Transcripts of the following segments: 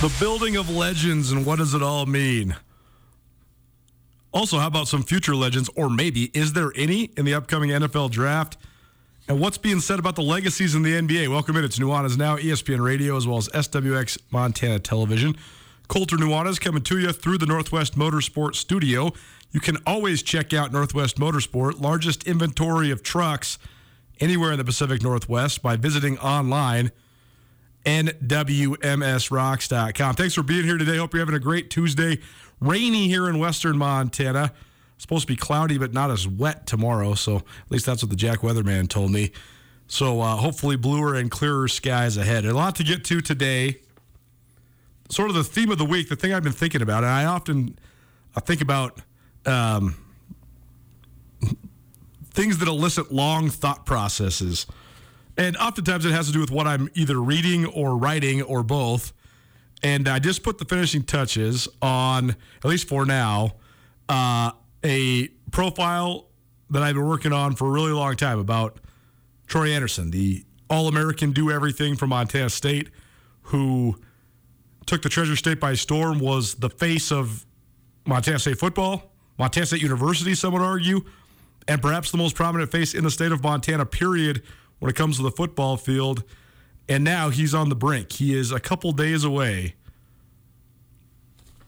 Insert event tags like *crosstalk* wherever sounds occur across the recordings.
The building of legends and what does it all mean? Also, how about some future legends, or maybe is there any in the upcoming NFL draft? And what's being said about the legacies in the NBA? Welcome in. It's Nuanez now, ESPN Radio, as well as SWX Montana Television. Colter Nuanez coming to you through the Northwest Motorsport Studio. You can always check out Northwest Motorsport, largest inventory of trucks anywhere in the Pacific Northwest, by visiting online nwmsrocks.com. Thanks for being here today. Hope you're having a great Tuesday. Rainy here in western Montana. Supposed to be cloudy, but not as wet tomorrow. So at least that's what the Jack Weatherman told me. So uh, hopefully bluer and clearer skies ahead. A lot to get to today. Sort of the theme of the week, the thing I've been thinking about, and I often I think about um, *laughs* things that elicit long thought processes. And oftentimes it has to do with what I'm either reading or writing or both. And I just put the finishing touches on, at least for now, uh, a profile that I've been working on for a really long time about Troy Andersen, the All American do everything from Montana State, who took the Treasure State by storm, was the face of Montana State football, Montana State University, some would argue, and perhaps the most prominent face in the state of Montana, period, when it comes to the football field. And now he's on the brink. He is a couple days away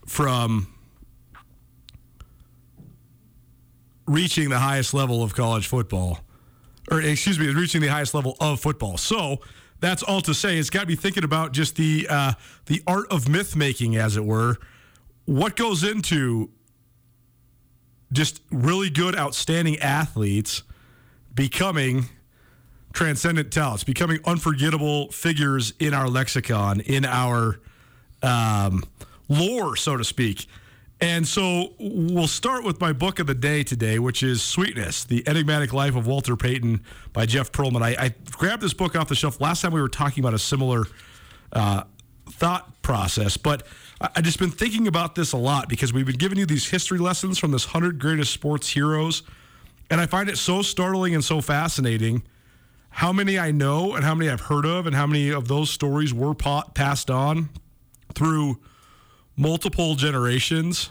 from reaching the highest level of college football, or excuse me, reaching the highest level of football. So that's all to say. It's got me thinking about just the uh, the art of myth making, as it were. What goes into just really good, outstanding athletes becoming transcendent talents, becoming unforgettable figures in our lexicon, in our um, lore, so to speak. And so we'll start with my book of the day today, which is Sweetness, The Enigmatic Life of Walter Payton by Jeff Pearlman. I, I grabbed this book off the shelf last time we were talking about a similar uh, thought process, but I, I just been thinking about this a lot because we've been giving you these history lessons from this 100 greatest sports heroes And I find it so startling and so fascinating how many I know and how many I've heard of and how many of those stories were pa- passed on through multiple generations.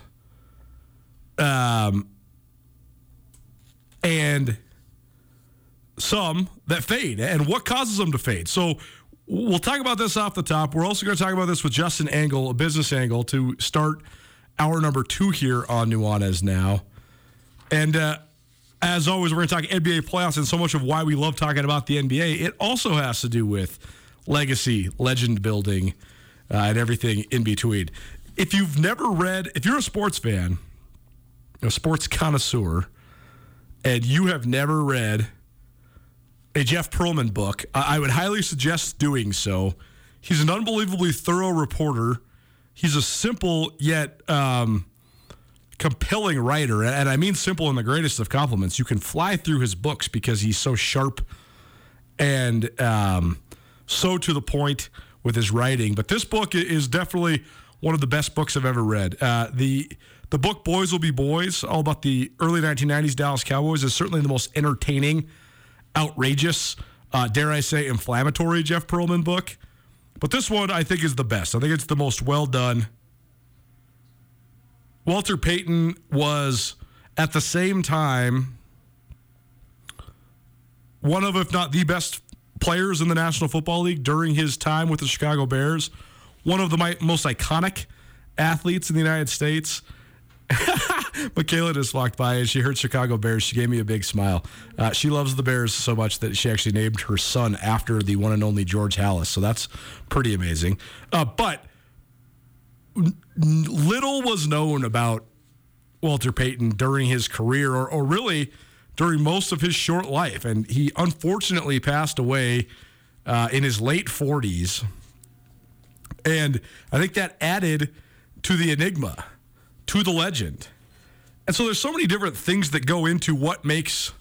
Um, and some that fade and what causes them to fade. So we'll talk about this off the top. We're also going to talk about this with Justin Angle, a business angle, to start hour number two here on Nuanez now. And uh, as always, we're going to talk NBA playoffs and so much of why we love talking about the NBA. It also has to do with legacy, legend building, uh, and everything in between. If you've never read, if you're a sports fan, a sports connoisseur, and you have never read a Jeff Pearlman book, I would highly suggest doing so. He's an unbelievably thorough reporter. He's a simple yet um, compelling writer, and I mean simple in the greatest of compliments. You can fly through his books because he's so sharp and um, so to the point with his writing. But this book is definitely one of the best books I've ever read. Uh, the the book Boys Will Be Boys, all about the early 1990s Dallas Cowboys, is certainly the most entertaining, outrageous, uh, dare I say, inflammatory Jeff Pearlman book. But this one I think is the best. I think it's the most well done. Walter Payton was at the same time one of, if not the best players in the National Football League during his time with the Chicago Bears, one of the most iconic athletes in the United States. *laughs* Michaela just walked by and she heard Chicago Bears. She gave me a big smile. Uh, she loves the Bears so much that she actually named her son after the one and only George Halas. So that's pretty amazing. Uh, but little was known about Walter Payton during his career, or, or really during most of his short life. And he unfortunately passed away uh, in his late 40s. And I think that added to the enigma, to the legend. And so there's so many different things that go into what makes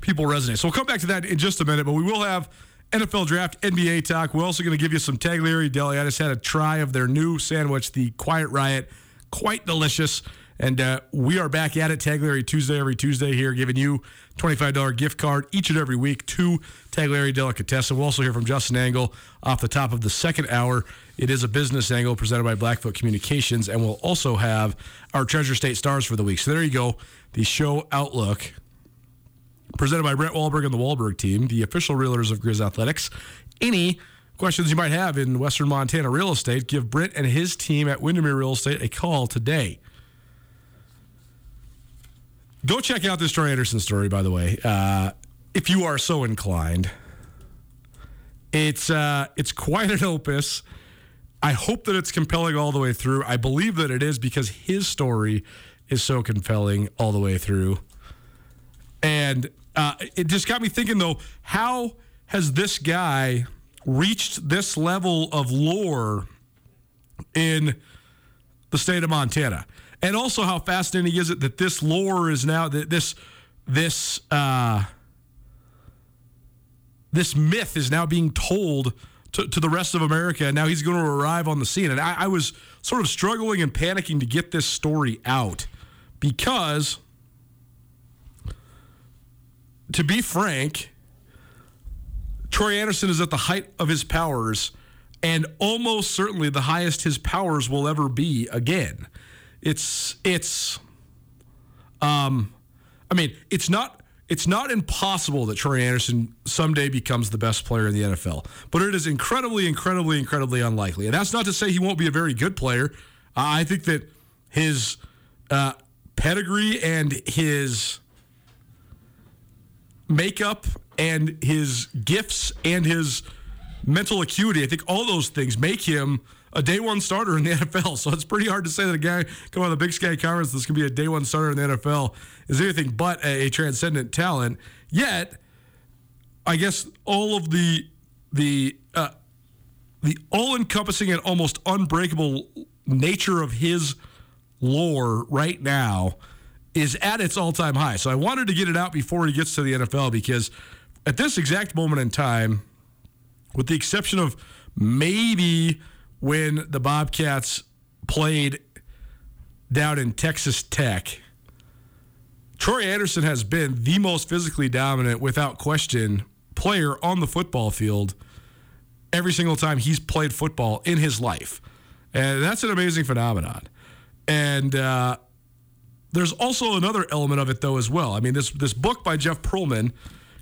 people resonate. So we'll come back to that in just a minute, but we will have NFL draft, NBA talk. We're also going to give you some Taglieri Deli. I just had a try of their new sandwich, the Quiet Riot. Quite delicious. And uh, we are back at it Taglieri Tuesday every Tuesday here, giving you $25 gift card each and every week to Taglieri Delicatessen. We'll also hear from Justin Angle off the top of the second hour. It is a business angle presented by Blackfoot Communications, and we'll also have our Treasure State Stars for the week. So there you go, the show outlook presented by Brent Wahlberg and the Wahlberg team, the official realtors of Grizz Athletics. Any questions you might have in Western Montana real estate, give Brent and his team at Windermere Real Estate a call today. Go check out this Troy Andersen story, by the way, uh, if you are so inclined. It's uh, it's quite an opus. I hope that it's compelling all the way through. I believe that it is because his story is so compelling all the way through. And uh, it just got me thinking, though, how has this guy reached this level of lore in the state of Montana? and also how fascinating is it that this lore is now that this this uh, this myth is now being told to, to, the rest of America, and now he's going to arrive on the scene. And I, I was sort of struggling and panicking to get this story out because, to be frank, Troy Andersen is at the height of his powers and almost certainly the highest his powers will ever be again it's it's um I mean, it's not it's not impossible that Troy Andersen someday becomes the best player in the NFL, but it is incredibly, incredibly, incredibly unlikely. And that's not to say he won't be a very good player. I think that his uh, pedigree and his makeup and his gifts and his mental acuity, I think all those things make him a day one starter in the *laughs* NFL. So it's pretty hard to say that a guy out of the Big Sky Conference that's going to be a day one starter in the NFL is anything but a, a transcendent talent. Yet, I guess all of the the uh, the all encompassing and almost unbreakable nature of his lore right now is at its all time high. So I wanted to get it out before he gets to the NFL because at this exact moment in time, with the exception of maybe when the Bobcats played down in Texas Tech. Troy Andersen has been the most physically dominant, without question, player on the football field every single time he's played football in his life. And that's an amazing phenomenon. And uh, there's also another element of it, though, as well. I mean, this, this book by Jeff Pearlman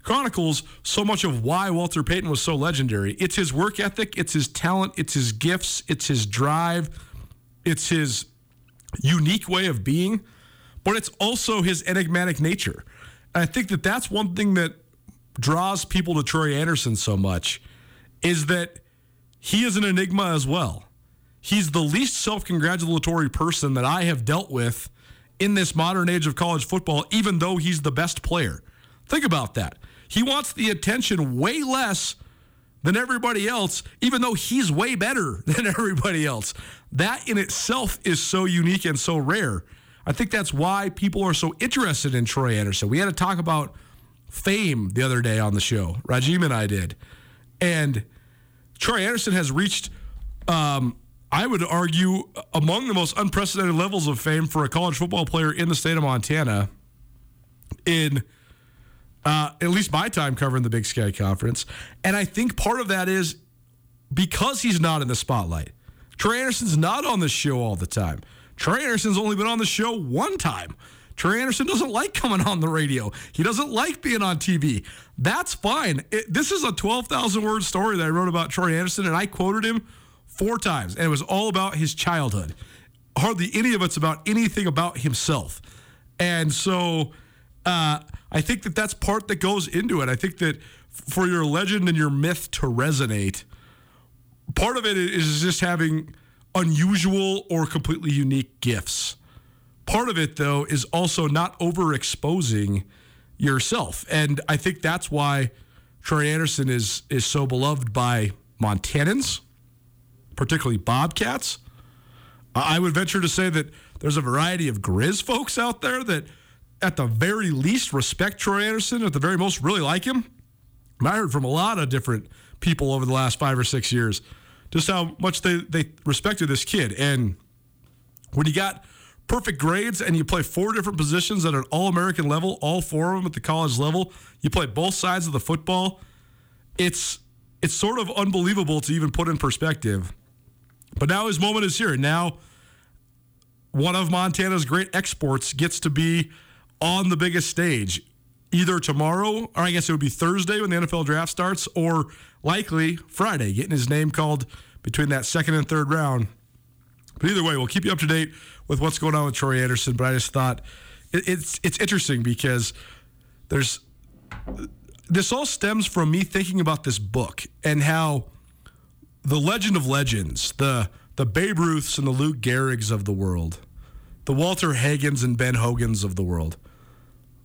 chronicles so much of why Walter Payton was so legendary. It's his work ethic, it's his talent, it's his gifts, it's his drive, it's his unique way of being, but it's also his enigmatic nature. And I think that that's one thing that draws people to Troy Andersen so much is that he is an enigma as well. He's the least self congratulatory person that I have dealt with in this modern age of college football, even though he's the best player. Think about that. He wants the attention way less than everybody else, even though he's way better *laughs* than everybody else. That in itself is so unique and so rare. I think that's why people are so interested in Troy Andersen. We had to talk about fame the other day on the show. Rajim and I did. And Troy Andersen has reached, um, I would argue, among the most unprecedented levels of fame for a college football player in the state of Montana in uh, at least my time covering the Big Sky Conference. And I think part of that is because he's not in the spotlight. Troy Andersen's not on the show all the time. Troy Andersen's only been on the show one time. Troy Andersen doesn't like coming on the radio. He doesn't like being on TV. That's fine. It, this is a 12,000 word story that I wrote about Troy Andersen, and I quoted him four times, and it was all about his childhood. Hardly any of it's about anything about himself. And so uh, I think that that's part that goes into it. I think that for your legend and your myth to resonate, part of it is just having unusual or completely unique gifts. Part of it, though, is also not overexposing yourself. And I think that's why Troy Andersen is is so beloved by Montanans, particularly Bobcats. I would venture to say that there's a variety of Grizz folks out there that, at the very least, respect Troy Andersen. At the very most, really like him. I heard from a lot of different people over the last five or six years just how much they, they respected this kid. And when you got perfect grades and you play four different positions at an all American level, all four of them at the college level, you play both sides of the football, it's it's sort of unbelievable to even put in perspective. But now his moment is here. Now one of Montana's great exports gets to be on the biggest stage either tomorrow, or I guess it would be Thursday when the NFL draft starts, or likely Friday, getting his name called between that second and third round. But either way, we'll keep you up to date with what's going on with Troy Andersen. But I just thought it, it's it's interesting because there's this all stems from me thinking about this book and how the legend of legends, the the Babe Ruths and the Lou Gehrig's of the world, the Walter Hagens and Ben Hogans of the world,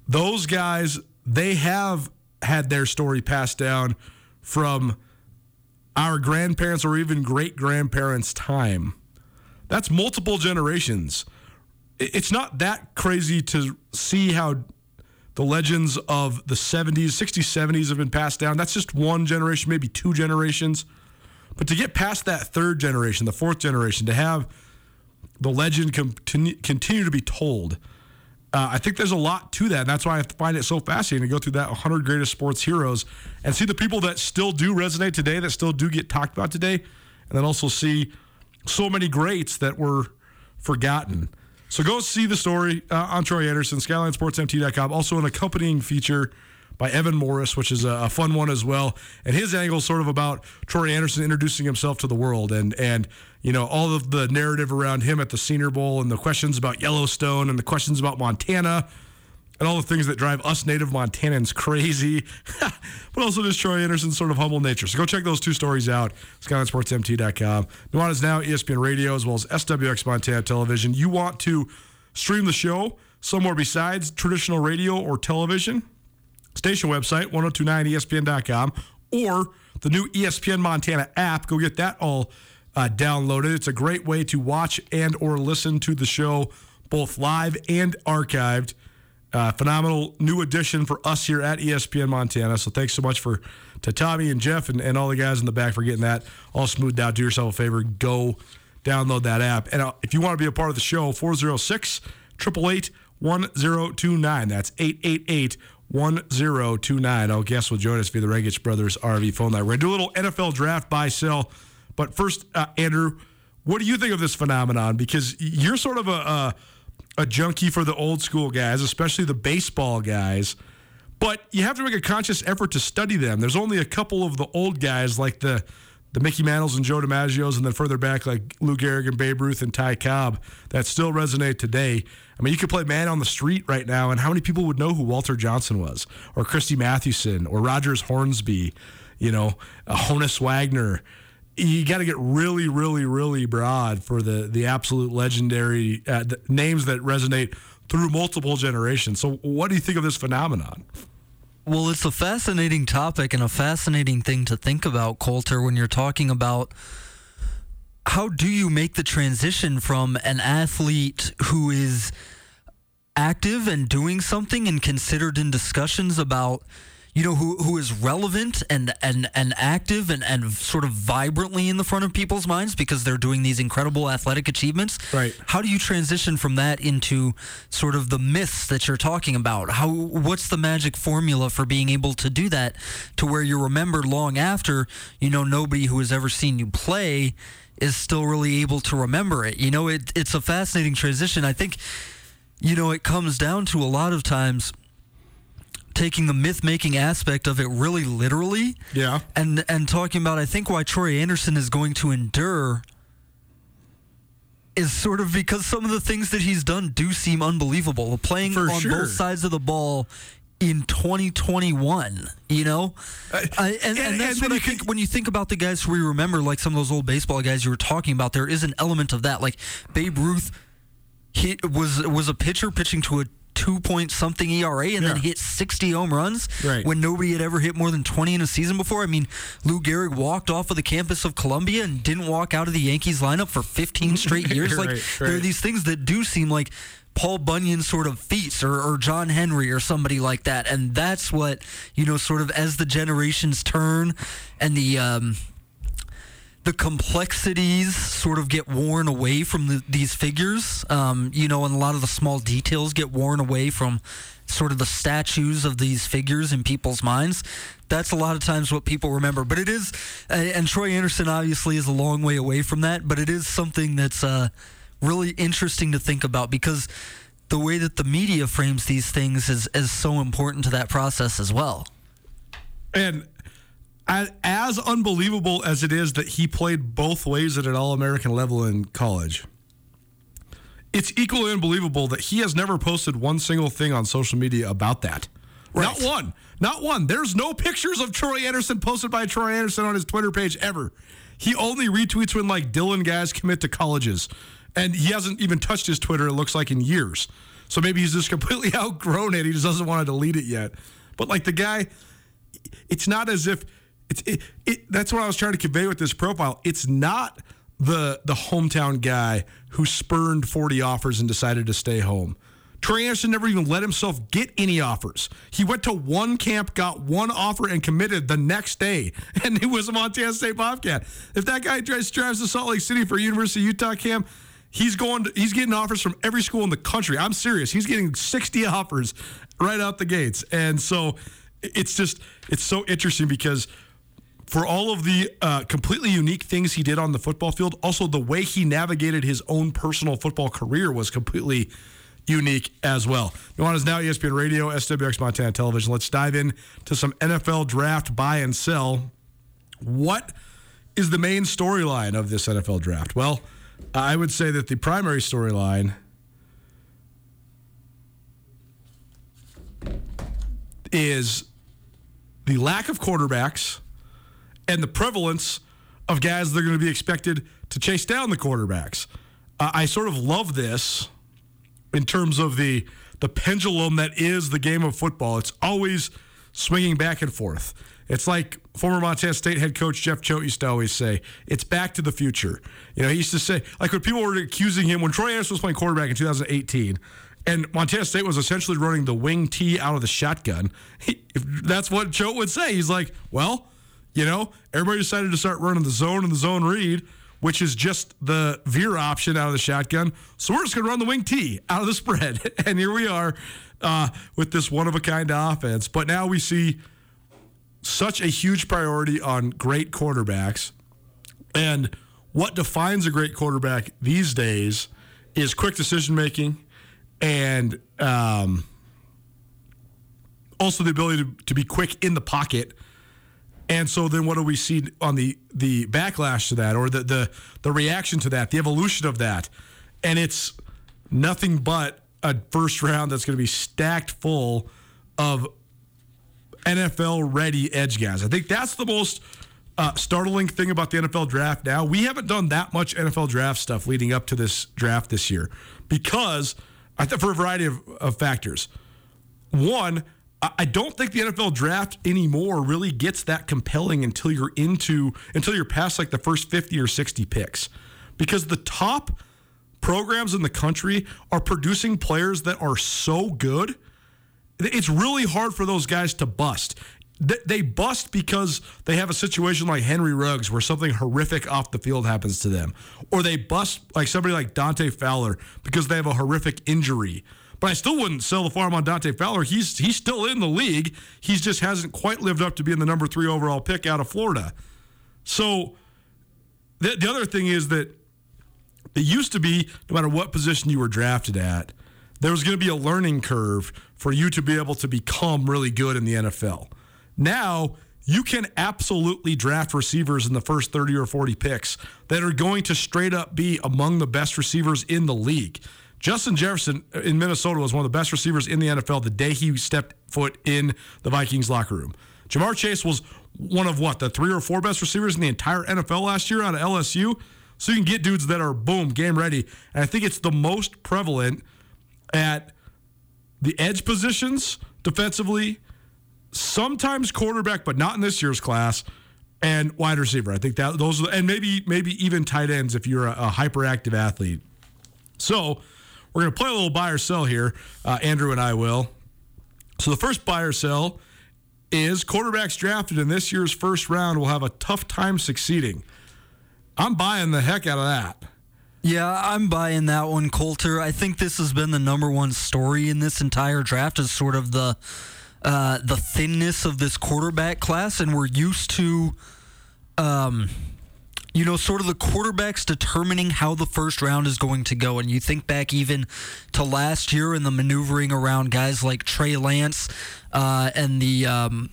those guys they have had their story passed down from our grandparents or even great grandparents' time. That's multiple generations. It's not that crazy to see how the legends of the 70s, 60s, 70s have been passed down. That's just one generation, maybe two generations. But to get past that third generation, the fourth generation, to have the legend continue, continue to be told, uh, I think there's a lot to that. And that's why I find it so fascinating to go through that 100 greatest sports heroes and see the people that still do resonate today, that still do get talked about today, and then also see so many greats that were forgotten. So go see the story uh, on Troy Andersen, SkylineSportsMT.com. Also an accompanying feature by Evan Morris, which is a, a, fun one as well. And his angle is sort of about Troy Andersen introducing himself to the world and and you know all of the narrative around him at the Senior Bowl and the questions about Yellowstone and the questions about Montana and all the things that drive us native Montanans crazy, *laughs* but also just Troy Andersen's sort of humble nature. So go check those two stories out. SkylineSportsMT.com. Nuanez Now, ESPN Radio, as well as SWX Montana Television. You want to stream the show somewhere besides traditional radio or television? Station website, 1029ESPN.com, or the new ESPN Montana app. Go get that all uh, downloaded. It's a great way to watch and or listen to the show both live and archived. Uh, phenomenal new addition for us here at ESPN Montana. So thanks so much for to Tommy and Jeff and, and all the guys in the back for getting that all smoothed out. Do yourself a favor, go download that app. And uh, if you want to be a part of the show, 406 888 1029. That's 888 1029. Our guest will join us via the Regich Brothers RV phone line. We're going to do a little NFL draft buy sell. But first, uh, Andrew, what do you think of this phenomenon? Because you're sort of a, a, a junkie for the old school guys, especially the baseball guys. But you have to make a conscious effort to study them. There's only a couple of the old guys like the the Mickey Mantles and Joe DiMaggio's, and then further back like Lou Gehrig and Babe Ruth and Ty Cobb that still resonate today. I mean, you could play man on the street right now, and how many people would know who Walter Johnson was, or Christy Mathewson, or Rogers Hornsby, you know, uh, Honus Wagner. You got to get really, really, really broad for the the absolute legendary uh, the names that resonate through multiple generations. So, what do you think of this phenomenon? Well, it's a fascinating topic and a fascinating thing to think about, Colter, when you're talking about how do you make the transition from an athlete who is active and doing something and considered in discussions about you know, who who is relevant and and and active and and sort of vibrantly in the front of people's minds because they're doing these incredible athletic achievements. Right. How do you transition from that into sort of the myths that you're talking about? How what's the magic formula for being able to do that to where you're remembered long after, you know, nobody who has ever seen you play is still really able to remember it. You know, it it's a fascinating transition. I think you know, it comes down to a lot of times taking the myth making aspect of it really literally. Yeah. And and talking about I think why Troy Andersen is going to endure is sort of because some of the things that he's done do seem unbelievable. Playing For on sure. both sides of the ball in 2021, you know? Uh, I, and, and- and, that's and what I think when you think about the guys who we remember, like some of those old baseball guys you were talking about, there is an element of that. Like Babe Ruth he was was a pitcher pitching to a two point something ERA and then hit 60 home runs Right. when nobody had ever hit more than 20 in a season before. I mean, Lou Gehrig walked off of the campus of Columbia and didn't walk out of the Yankees lineup for 15 straight *laughs* years. like Right, there are these things that do seem like Paul Bunyan sort of feats or, or John Henry or somebody like that. And that's what, you know, sort of as the generations turn and the um, the complexities sort of get worn away from the, these figures, um, you know, and a lot of the small details get worn away from sort of the statues of these figures in people's minds. That's a lot of times what people remember. But it is, uh, and Troy Andersen obviously is a long way away from that, but it is something that's uh, really interesting to think about because the way that the media frames these things is, is so important to that process as well. And as unbelievable as it is that he played both ways at an All American level in college, it's equally unbelievable that he has never posted one single thing on social media about that. Not one. Not one. There's no pictures of Troy Andersen posted by Troy Andersen on his Twitter page ever. He only retweets when like Dillon guys commit to colleges. And he hasn't even touched his Twitter, it looks like, in years. So maybe he's just *laughs* completely outgrown it. He just doesn't want to delete it yet. But like the guy, it's not as if it, it that's what I was trying to convey with this profile. It's not the the hometown guy who spurned 40 offers and decided to stay home. Troy Andersen never even let himself get any offers. He went to one camp, got one offer, and committed the next day, *laughs* and it was a Montana State Bobcat. If that guy drives, drives to Salt Lake City for University of Utah camp, he's going. To, he's getting offers from every school in the country. I'm serious. He's getting 60 offers right out the gates, and so it's just it's so interesting because for all of the uh, completely unique things he did on the football field, also the way he navigated his own personal football career was completely unique as well. Nuanez Now, E ESPN Radio, SWX Montana Television. Let's dive in to some NFL draft buy and sell. What is the main storyline of this NFL draft? Well, I would say that the primary storyline is the lack of quarterbacks and the prevalence of guys that are going to be expected to chase down the quarterbacks. Uh, I sort of love this in terms of the the pendulum that is the game of football. It's always swinging back and forth. It's like former Montana State head coach Jeff Choate used to always say, "It's back to the future." You know, he used to say, like when people were accusing him when Troy Andersen was playing quarterback in 2018, and Montana State was essentially running the wing T out of the shotgun. He, *laughs* that's what Choate would say. He's like, "Well, you know, everybody decided to start running the zone and the zone read. which is just the veer option out of the shotgun. So we're just going to run the wing T out of the spread. *laughs* And here we are uh, with this one of a kind offense. But now we see such a huge priority on great quarterbacks. And what defines a great quarterback these days is quick decision making and um, also the ability to, to be quick in the pocket. And so then what do we see on the the backlash to that or the the the reaction to that, the evolution of that? And it's nothing but a first round that's going to be stacked full of NFL ready edge guys. I think that's the most uh, startling thing about the NFL draft now. We haven't done that much NFL draft stuff leading up to this draft this year because I think for a variety of, of factors. One, I- don't think the NFL draft anymore really gets that compelling until you're into until you're past like the first 50 or 60 picks. Because the top programs in the country are producing players that are so good it's really hard for those guys to bust. They bust because they have a situation like Henry Ruggs where something horrific off the field happens to them. Or they bust like somebody like Dante Fowler because they have a horrific injury. But I still wouldn't sell the farm on Dante Fowler. He's he's still in the league. He just hasn't quite lived up to being the number three overall pick out of Florida. So the, the other thing is that it used to be no matter what position you were drafted at, there was going to be a learning curve for you to be able to become really good in the NFL. Now, you can absolutely draft receivers in the first 30 or 40 picks that are going to straight up be among the best receivers in the league. Justin Jefferson in Minnesota was one of the best receivers in the NFL the day he stepped foot in the Vikings locker room. Ja'Marr Chase was one of what, the three or four best receivers in the entire NFL last year out of LSU. So you can get dudes that are boom, game ready. And I think it's the most prevalent at the edge positions defensively, sometimes quarterback, but not in this year's class, and wide receiver. I think that those are, and maybe maybe even tight ends if you're a, a hyperactive athlete. So we're gonna play a little buy or sell here. Uh, Andrew and I will. So the first buy or sell is quarterbacks drafted in this year's first round will have a tough time succeeding. I'm buying the heck out of that. Yeah, I'm buying that one, Colter. I think this has been the number one story in this entire draft is sort of the uh, the thinness of this quarterback class, and we're used to, um, you know, sort of the quarterbacks determining how the first round is going to go. And you think back even to last year and the maneuvering around guys like Trey Lance uh, and the, um,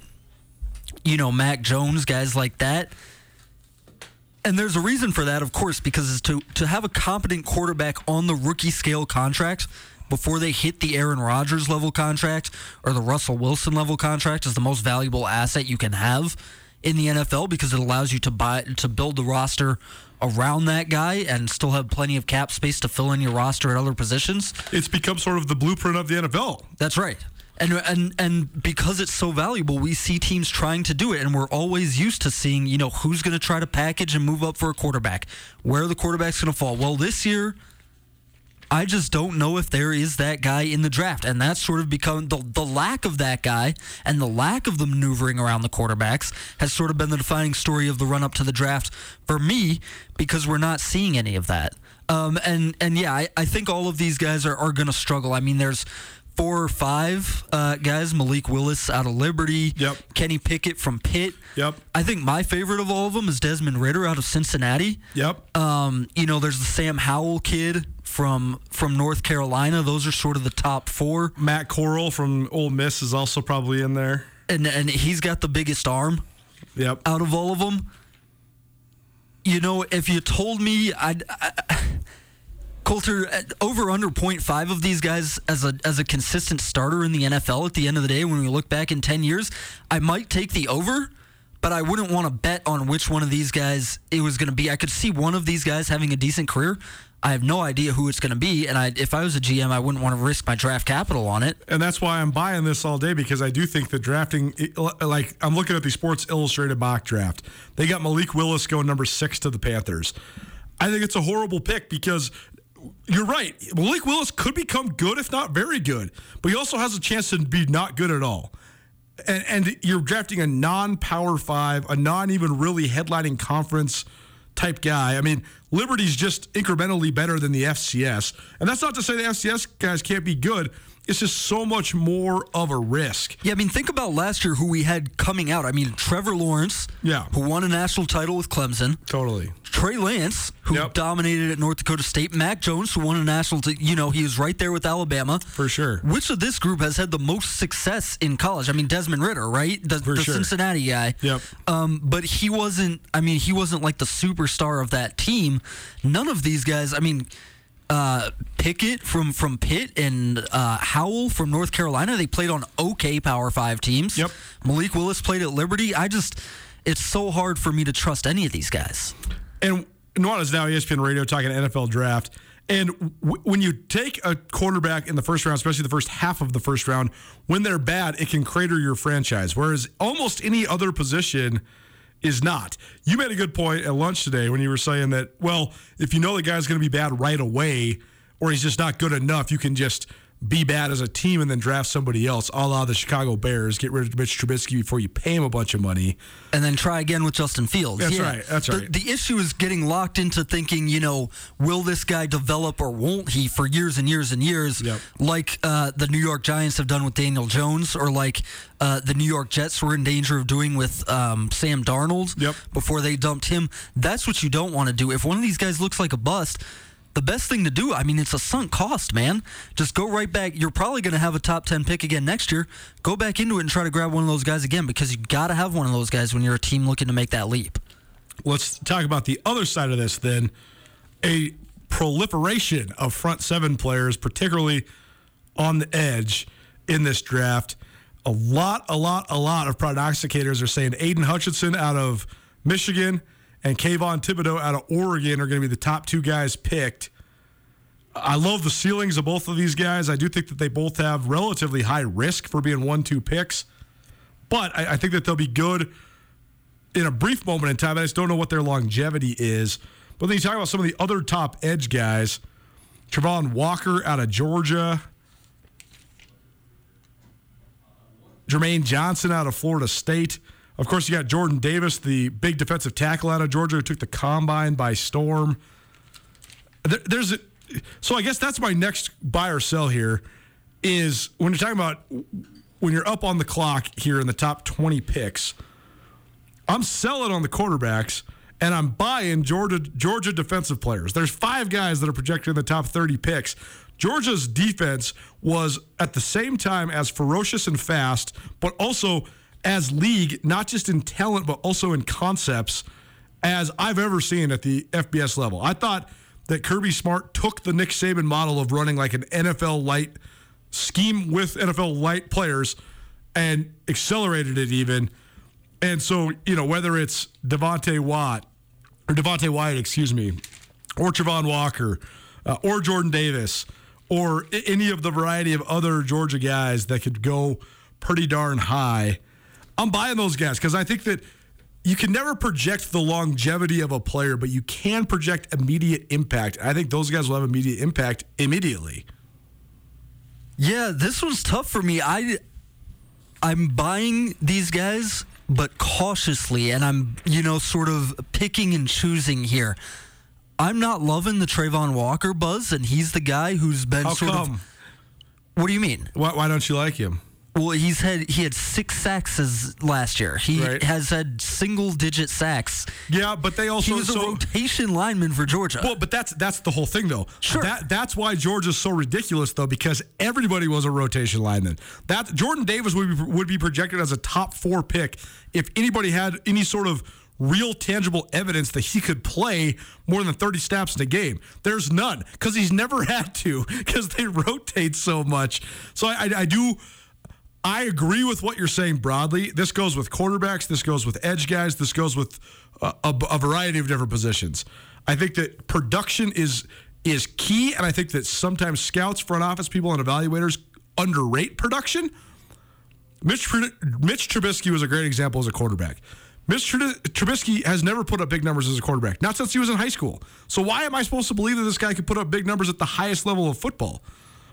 you know, Mac Jones, guys like that. And there's a reason for that, of course, because to to have a competent quarterback on the rookie scale contract before they hit the Aaron Rodgers level contract or the Russell Wilson level contract is the most valuable asset you can have in the NFL because it allows you to buy to build the roster around that guy and still have plenty of cap space to fill in your roster at other positions. It's become sort of the blueprint of the NFL. That's right. And and and because it's so valuable, we see teams trying to do it, and we're always used to seeing, you know, who's going to try to package and move up for a quarterback, where the quarterback's going to fall. Well, this year, I just don't know if there is that guy in the draft, and that's sort of become the the lack of that guy and the lack of the maneuvering around the quarterbacks has sort of been the defining story of the run up to the draft for me because we're not seeing any of that. Um, and and yeah, I, I think all of these guys are, are going to struggle. I mean, there's four or five uh, guys: Malik Willis out of Liberty, Yep. Kenny Pickett from Pitt. Yep. I think my favorite of all of them is Desmond Ridder out of Cincinnati. Yep. Um, you know, there's the Sam Howell kid from from North Carolina. Those are sort of the top four, Matt Corral from Ole Miss is also probably in there. and and he's got the biggest arm Yep. out of all of them. You know, if you told me I'd. I, Colter over under 0.5 of these guys as a as a consistent starter in the NFL at the end of the day when we look back in 10 years, I might take the over, but I wouldn't want to bet on which one of these guys it was going to be. I could see one of these guys having a decent career. I have no idea who it's going to be, and I, if I was a GM, I wouldn't want to risk my draft capital on it. And that's why I'm buying this all day because I do think that drafting, like I'm looking at the Sports Illustrated mock draft, they got Malik Willis going number six to the Panthers. I think it's a horrible pick because you're right. Malik Willis could become good, if not very good, but he also has a chance to be not good at all. And, and you're drafting a non-power five, a non even really headlining conference type guy. I mean, Liberty's just incrementally better than the FCS. And that's not to say the FCS guys can't be good. It's just so much more of a risk. Yeah, I mean, think about last year who we had coming out. I mean, Trevor Lawrence, Yeah. who won a national title with Clemson. Totally. Trey Lance, who Yep. dominated at North Dakota State. Mac Jones, who won a national, t- you know, he was right there with Alabama. For sure. Which of this group has had the most success in college? I mean, Desmond Ridder, right? The, the sure. Cincinnati guy. Yep. Um, but he wasn't, I mean, he wasn't like the superstar of that team. None of these guys, I mean, uh, Pickett from, from Pitt and uh, Howell from North Carolina, they played on okay Power Five teams. Yep. Malik Willis played at Liberty. I just, it's so hard for me to trust any of these guys. And Nuanez now ESPN Radio talking NFL draft. And w- when you take a quarterback in the first round, especially the first half of the first round, when they're bad, it can crater your franchise. Whereas almost any other position is not. You made a good point at lunch today when you were saying that, well, if you know the guy's going to be bad right away or he's just not good enough, you can just be bad as a team and then draft somebody else, a la the Chicago Bears, get rid of Mitch Trubisky before you pay him a bunch of money. and then try again with Justin Fields. That's Yeah. right, that's The- right. The, issue is getting locked into thinking, you know, will this guy develop or won't he for years and years and years, Yep. like uh, the New York Giants have done with Daniel Jones, or like uh, the New York Jets were in danger of doing with um, Sam Darnold Yep. before they dumped him. That's what you don't want to do. If one of these guys looks like a bust. The best thing to do, I mean, it's a sunk cost, man. Just go right back. You're probably going to have a top 10 pick again next year. Go back into it and try to grab one of those guys again because you got to have one of those guys when you're a team looking to make that leap. let's talk about the other side of this then a proliferation of front seven players particularly on the edge in this draft a lot a lot a lot of prognosticators are saying aidan hutchinson out of michigan and Kayvon Thibodeaux out of Oregon are going to be the top two guys picked. I love the ceilings of both of these guys. I do think that they both have relatively high risk for being one-two picks, but I, I think that they'll be good in a brief moment in time. I just don't know what their longevity is. But then you talk about some of the other top edge guys. Travon Walker out of Georgia. Jermaine Johnson out of Florida State. Of course, you got Jordan Davis, the big defensive tackle out of Georgia, who took the combine by storm. There, there's a, so I guess that's my next buy or sell here is when you're talking about when you're up on the clock here in the top 20 picks. I'm selling on the quarterbacks and I'm buying Georgia Georgia defensive players. There's five guys that are projected in the top 30 picks. Georgia's defense was at the same time as ferocious and fast, but also as league, not just in talent, but also in concepts, as I've ever seen at the FBS level. I thought that Kirby Smart took the Nick Saban model of running like an NFL light scheme with NFL light players and accelerated it even. And so, you know, whether it's Devontae Watt or Devonte Wyatt, excuse me, or Travon Walker, uh, or Jordan Davis, or any of the variety of other Georgia guys that could go pretty darn high, I'm buying those guys because I think that you can never project the longevity of a player, but you can project immediate impact. I think those guys will have immediate impact immediately. Yeah, this was tough for me. I I'm buying these guys, but cautiously, and I'm you know sort of picking and choosing here. I'm not loving the Travon Walker buzz, and he's the guy who's been How sort come? of. What do you mean? Why, why don't you like him? Well, he's had he had six sacks as last year. He Right. has had single digit sacks. Yeah, but they also He was a rotation lineman for Georgia. Well, but that's that's the whole thing, though. Sure. That that's why Georgia's so ridiculous, though, because everybody was a rotation lineman. That Jordan Davis would be would be projected as a top four pick if anybody had any sort of real tangible evidence that he could play more than 30 snaps in a game. There's none because he's never *laughs* had to because they rotate so much. So I, I, I do. I agree with what you're saying broadly. This goes with quarterbacks. This goes with edge guys. This goes with uh, a, a, a variety of different positions. I think that production is is key, and I think that sometimes scouts, front office people, and evaluators underrate production. Mitch Mitch Trubisky was a great example as a quarterback. Mitch Tr- Trubisky has never put up big numbers as a quarterback, not since he was in high school. So why am I supposed to believe that this guy could put up big numbers at the highest level of football?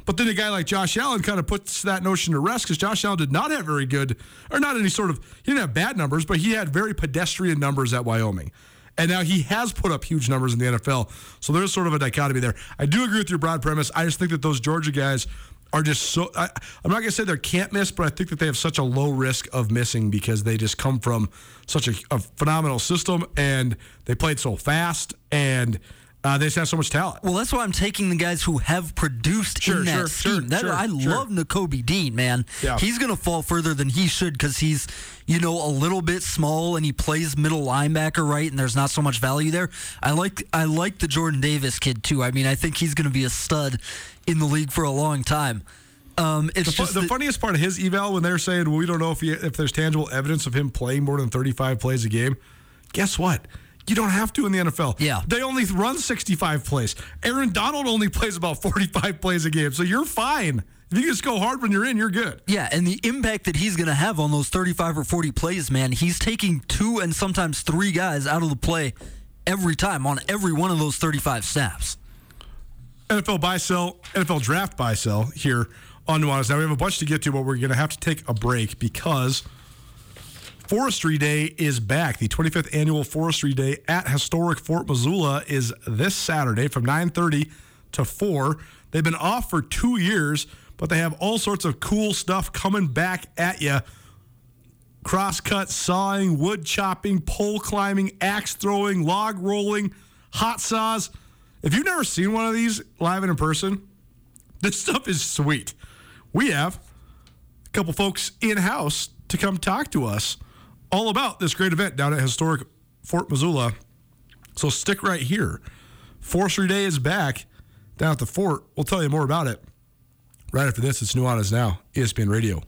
But then a guy like Josh Allen kind of puts that notion to rest because Josh Allen did not have very good, or not any sort of, he didn't have bad numbers, but he had very pedestrian numbers at Wyoming. And now he has put up huge numbers in the NFL. So there's sort of a dichotomy there. I do agree with your broad premise. I just think that those Georgia guys are just so. I, I'm not going to say they can't miss, but I think that they have such a low risk of missing because they just come from such a, a phenomenal system and they played so fast and uh, they just have so much talent. Well, that's why I'm taking the guys who have produced Sure, in that sure, scheme. sure, that, sure, I love Nakobe Dean, man. Yeah. He's going to fall further than he should because he's, you know, a little bit small and he plays middle linebacker, right? And there's not so much value there. I like I like the Jordan Davis kid too. I mean, I think he's going to be a stud in the league for a long time. Um, it's The, just the that- funniest part of his eval when they're saying well, we don't know if he, if there's tangible evidence of him playing more than 35 plays a game. Guess what? You don't have to in the NFL. Yeah. They only run 65 plays. Aaron Donald only plays about 45 plays a game. So you're fine. If you just go hard when you're in, you're good. Yeah, and the impact that he's going to have on those 35 or 40 plays, man, he's taking two and sometimes three guys out of the play every time on every one of those 35 snaps. NFL buy sell, NFL draft buy sell here on Nuanez. Now we have a bunch to get to, but we're going to have to take a break because Forestry Day is back. The 25th annual Forestry Day at historic Fort Missoula is this Saturday from 9:30 to 4. They've been off for 2 years, but they have all sorts of cool stuff coming back at you. Crosscut sawing, wood chopping, pole climbing, axe throwing, log rolling, hot saws. If you've never seen one of these live and in person, this *laughs* stuff is sweet. We have a couple folks in house to come talk to us all about this great event down at historic Fort Missoula. So stick right here. Forestry Day is back down at the fort. We'll tell you more about it right after this. It's Nuanez Now, ESPN Radio.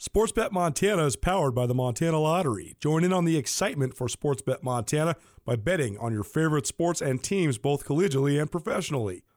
Sportsbet Montana is powered by the Montana Lottery. Join in on the excitement for Sportsbet Montana by betting on your favorite sports and teams both collegially and professionally.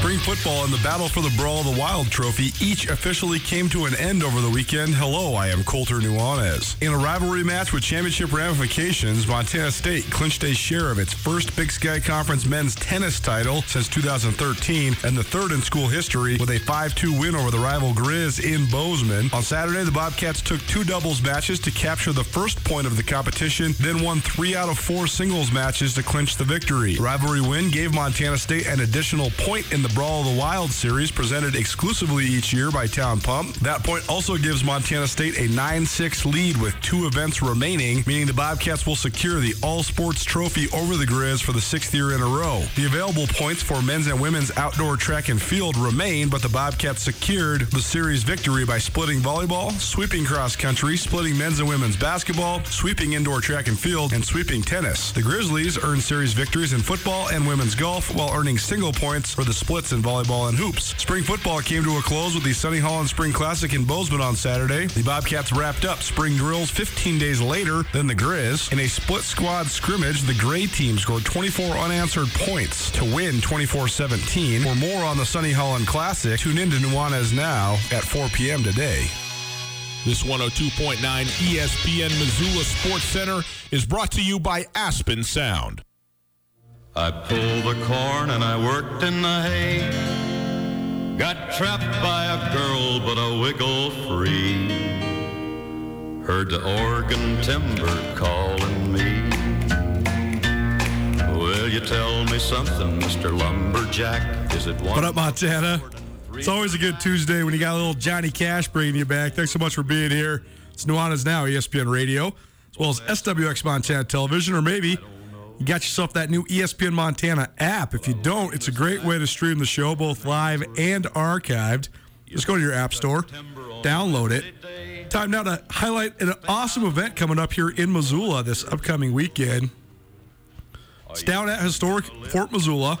Spring football and the battle for the Brawl of the Wild trophy each officially came to an end over the weekend. Hello, I am Colter Nuanez. In a rivalry match with championship ramifications, Montana State clinched a share of its first Big Sky Conference men's tennis title since 2013 and the third in school history with a 5-2 win over the rival Grizz in Bozeman. On Saturday, the Bobcats took two doubles matches to capture the first point of the competition, then won three out of four singles matches to clinch the victory. The rivalry win gave Montana State an additional point in the Brawl of the Wild series presented exclusively each year by Town Pump. That point also gives Montana State a 9-6 lead with two events remaining, meaning the Bobcats will secure the All Sports Trophy over the Grizz for the sixth year in a row. The available points for men's and women's outdoor track and field remain, but the Bobcats secured the series victory by splitting volleyball, sweeping cross country, splitting men's and women's basketball, sweeping indoor track and field, and sweeping tennis. The Grizzlies earned series victories in football and women's golf while earning single points for the splits in volleyball and hoops. Spring football came to a close with the Sonny Holland Spring Classic in Bozeman on Saturday. The Bobcats wrapped up spring drills 15 days later than the Grizz. In a split squad scrimmage, the Gray team scored 24 unanswered points to win 24-17. For more on the Sonny Holland Classic, tune in to Nuanez now at 4 p.m. today. This 102.9 ESPN Missoula Sports Center is brought to you by Aspen Sound. I pulled the corn and I worked in the hay. Got trapped by a girl, but I wiggle free. Heard the Oregon timber calling me. Will you tell me something, Mr. Lumberjack? Is it one? What up, Montana? It's always a good Tuesday when you got a little Johnny Cash bringing you back. Thanks so much for being here. It's Nuanez Now, ESPN Radio, as well as SWX Montana Television, or maybe you got yourself that new ESPN Montana app. If you don't, it's a great way to stream the show, both live and archived. Just go to your app store, download it, Time now to highlight an awesome event coming up here in Missoula this upcoming weekend. It's down at historic Fort Missoula.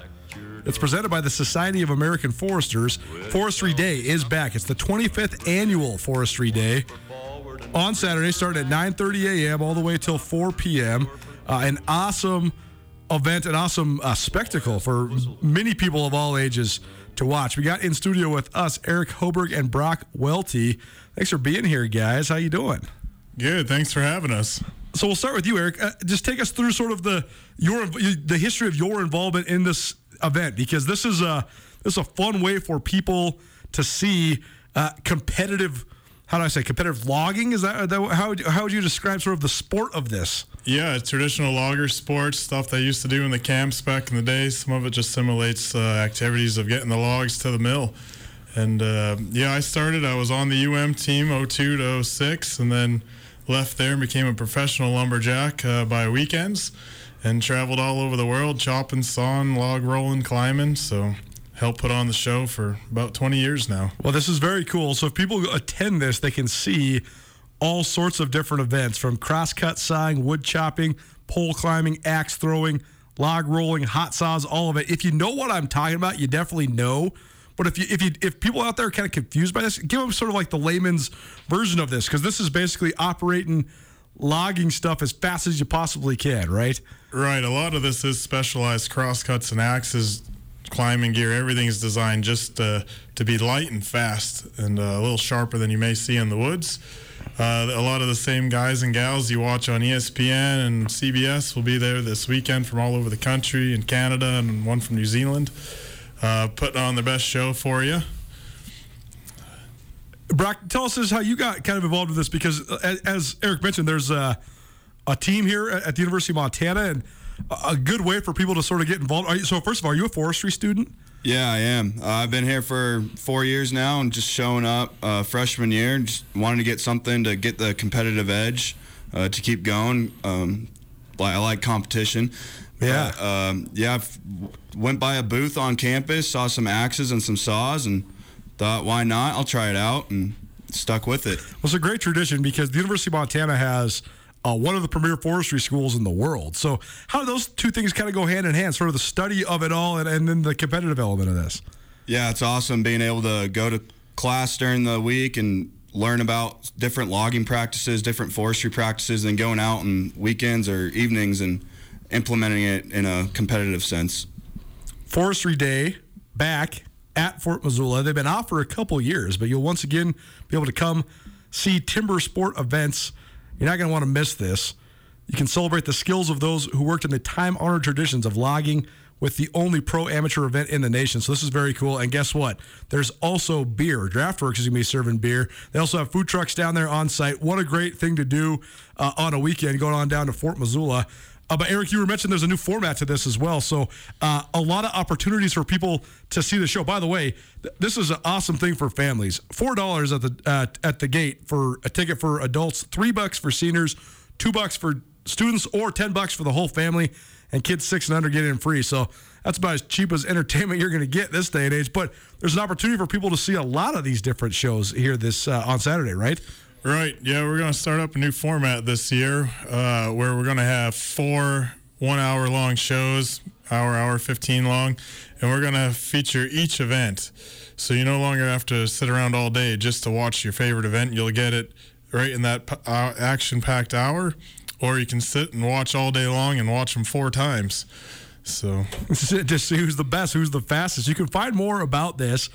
It's presented by the Society of American Foresters. Forestry Day is back. It's the 25th annual Forestry Day on Saturday, starting at 9:30 a.m. all the way till 4 p.m. Uh, an awesome event, an awesome uh, spectacle for many people of all ages to watch. We got in studio with us Eric Hoberg and Brock Welty. Thanks for being here, guys. How you doing? Good. Thanks for having us. So we'll start with you, Eric. Uh, just take us through sort of the your the history of your involvement in this event because this is a this is a fun way for people to see uh, competitive. How do I say competitive logging? Is that, that how would, how would you describe sort of the sport of this? Yeah, traditional logger sports stuff they used to do in the camps back in the day. Some of it just simulates uh, activities of getting the logs to the mill. And uh, yeah, I started. I was on the UM team 02 to 06, and then left there and became a professional lumberjack uh, by weekends, and traveled all over the world, chopping, sawing, log rolling, climbing. So helped put on the show for about 20 years now. Well, this is very cool. So if people attend this, they can see all sorts of different events from crosscut sawing, wood chopping, pole climbing, axe throwing, log rolling, hot saws, all of it. If you know what I'm talking about, you definitely know. But if you if you if people out there are kind of confused by this, give them sort of like the layman's version of this because this is basically operating logging stuff as fast as you possibly can, right? Right. A lot of this is specialized crosscuts and axes, climbing gear. Everything is designed just uh, to be light and fast and uh, a little sharper than you may see in the woods. Uh, a lot of the same guys and gals you watch on ESPN and CBS will be there this weekend from all over the country and Canada and one from New Zealand, uh, putting on the best show for you. Brock, tell us how you got kind of involved with this because, uh, as, Eric mentioned, there's a, a team here at the University of Montana and a- good way for people to sort of get involved. Are you, so, first of all, are you a forestry student? Yeah, I am. Uh, I've been here for four years now and just showing up uh, freshman year, just wanting to get something to get the competitive edge uh, to keep going. Um, I like competition. Yeah. Um, yeah, I went by a booth on campus, saw some axes and some saws, and thought, why not? I'll try it out, and stuck with it. Well, it's a great tradition because the University of Montana has uh, one of the premier forestry schools in the world. So, how do those two things kind of go hand in hand? Sort of the study of it all, and, and then the competitive element of this. Yeah, it's awesome being able to go to class during the week and learn about different logging practices, different forestry practices, and going out on weekends or evenings and implementing it in a competitive sense. Forestry Day back at Fort Missoula. They've been out for a couple years, but you'll once again be able to come see timber sport events. You're not going to want to miss this. You can celebrate the skills of those who worked in the time honored traditions of logging with the only pro amateur event in the nation. So this is very cool. And guess what? There's also beer. Draught Works is going to be serving beer. They also have food trucks down there on site. What a great thing to do uh, on a weekend, going on down to Fort Missoula. Uh, but Eric, you were mentioning there's a new format to this as well. So uh, a lot of opportunities for people to see the show. By the way, th- this is an awesome thing for families. Four dollars at the uh, at the gate for a ticket for adults. Three bucks for seniors. Two bucks for students, or ten bucks for the whole family. And kids six and under get in free. So that's about as cheap as *laughs* entertainment you're going to get this day and age. But there's an opportunity for people to see a lot of these different shows here this uh, on Saturday, right? Right. Yeah, we're going to start up a new format this year uh, where we're going to have four one hour long shows, hour, hour 15 long, and we're going to feature each event. So you no longer have to sit around all day just to watch your favorite event. You'll get it right in that uh, action packed hour, or you can sit and watch all day long and watch them four times. So *laughs* just see who's the best, who's the fastest. You can find more about this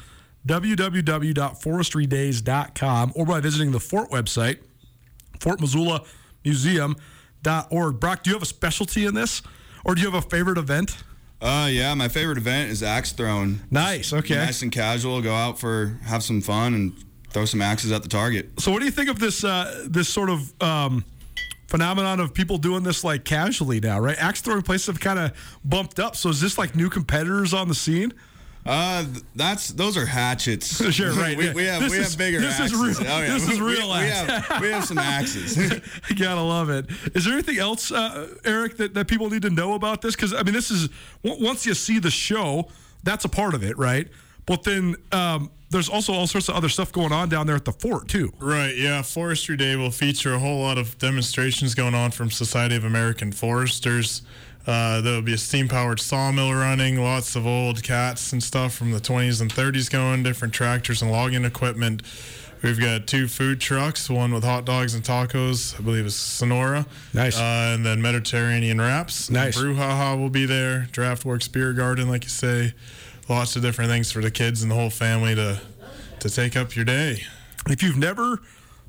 www.forestrydays.com or by visiting the Fort website, Fort Missoula Museum.org. Brock, do you have a specialty in this, or do you have a favorite event? Uh, yeah, my favorite event is axe throwing. Nice. Okay. Nice and casual. Go out for have some fun and throw some axes at the target. So, what do you think of this uh, this sort of um, phenomenon of people doing this like casually now? Right, axe throwing places have kind of bumped up. So, is this like new competitors on the scene? Uh, that's those are hatchets. *laughs* Sure, right, we, we have This we is- have bigger. this is real- Oh, yeah. this is We- real We, axe. have we have some axes. *laughs* *laughs* I gotta love it. Is there anything else, uh, Eric, that, that people need to know about this? Because I mean, this is once you see the show, that's a part of it, right? But then um, there's also all sorts of other stuff going on down there at the fort too. Right, yeah. Forestry Day will feature a whole lot of demonstrations going on from Society of American Foresters. Uh, there'll be a steam powered sawmill running, lots of old cats and stuff from the 20s and 30s going, different tractors and logging equipment. We've got two food trucks, one with hot dogs and tacos, I believe it's Sonora. Nice. Uh, and then Mediterranean wraps. Nice. Brouhaha will be there, Draught Works Beer Garden, like you say. Lots of different things for the kids and the whole family to, to take up your day. If you've never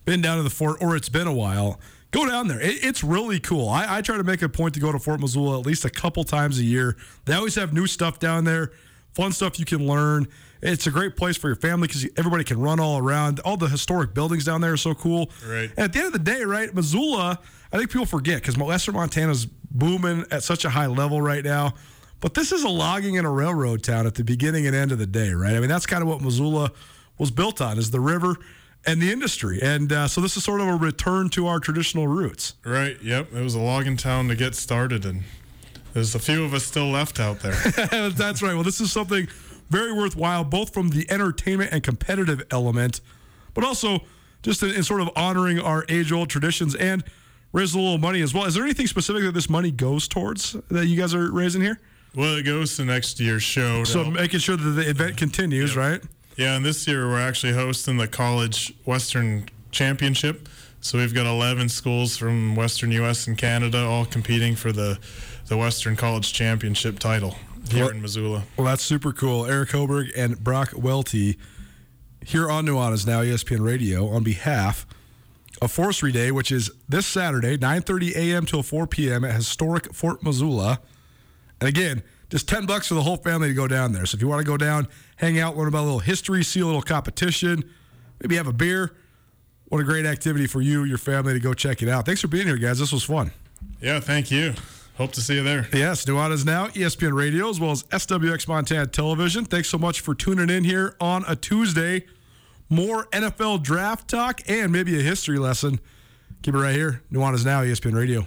been down to the fort or it's been a while, go down there. It, it's really cool. I, I try to make a point to go to Fort Missoula at least a couple times a year. They always have new stuff down there, fun stuff you can learn. It's a great place for your family because everybody can run all around. All the historic buildings down there are so cool. Right. And at the end of the day, right, Missoula, I think people forget because Western Montana's booming at such a high level right now. But this is a logging and a railroad town at the beginning and end of the day, right? I mean, that's kind of what Missoula was built on is the river and the industry. And uh, so this is sort of a return to our traditional roots. Right. Yep. It was a logging town to get started, and there's a few of us still left out there. *laughs* That's right. Well, this is something very worthwhile, both from the entertainment and competitive element, but also just in, in sort of honoring our age old traditions and raise a little money as well. Is there anything specific that this money goes towards that you guys are raising here? well, it goes to next year's show. So making sure that the event continues, right? Yeah, and this year we're actually hosting the College Western Championship. So we've got 11 schools from Western U.S. and Canada all competing for the the Western College Championship title here Well- in Missoula. Well, that's super cool. Eric Hoberg and Brock Welty here on Nuanez Now, ESPN Radio, on behalf of Forestry Day, which is this Saturday, 9.30 a.m. till 4 p.m. at historic Fort Missoula. And again, just 10 bucks for the whole family to go down there. So if you want to go down, hang out, learn about a little history, see a little competition, maybe have a beer, what a great activity for you, your family to go check it out. Thanks for being here, guys. This was fun. Yeah, thank you. Hope to see you there. Yes, Nuanez Now, ESPN Radio, as well as SWX Montana Television. Thanks so much for tuning in here on a Tuesday. More NFL draft talk and maybe a history lesson. Keep it right here. Nuanez Now, ESPN Radio.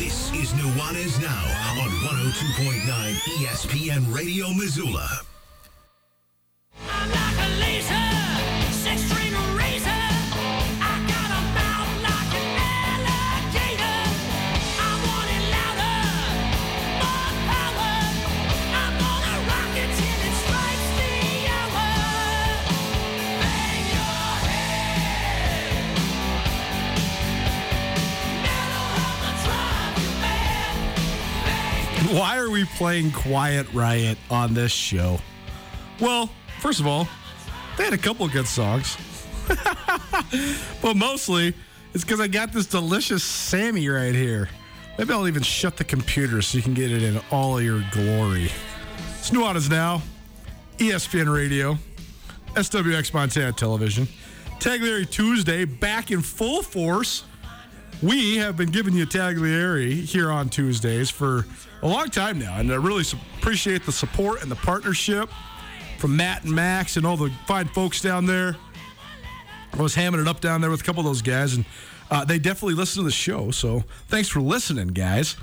This is Nuanez Now on 102.9 ESPN Radio Missoula. *laughs* Why are we playing Quiet Riot on this show? Well, first of all, they had a couple good songs. *laughs* but mostly, it's because I got this delicious Sammy right here. Maybe I'll even shut the computer so you can get it in all your glory. It's Nuanez Now, E ESPN Radio, SWX Montana Television. Taglieri Tuesday back in full force. We have been giving you Taglieri here on Tuesdays for a long time now, and I really appreciate the support and the partnership from Matt and Max and all the fine folks down there. I was hamming it up down there with a couple of those guys, and uh, they definitely listen to the show. So thanks for listening, guys.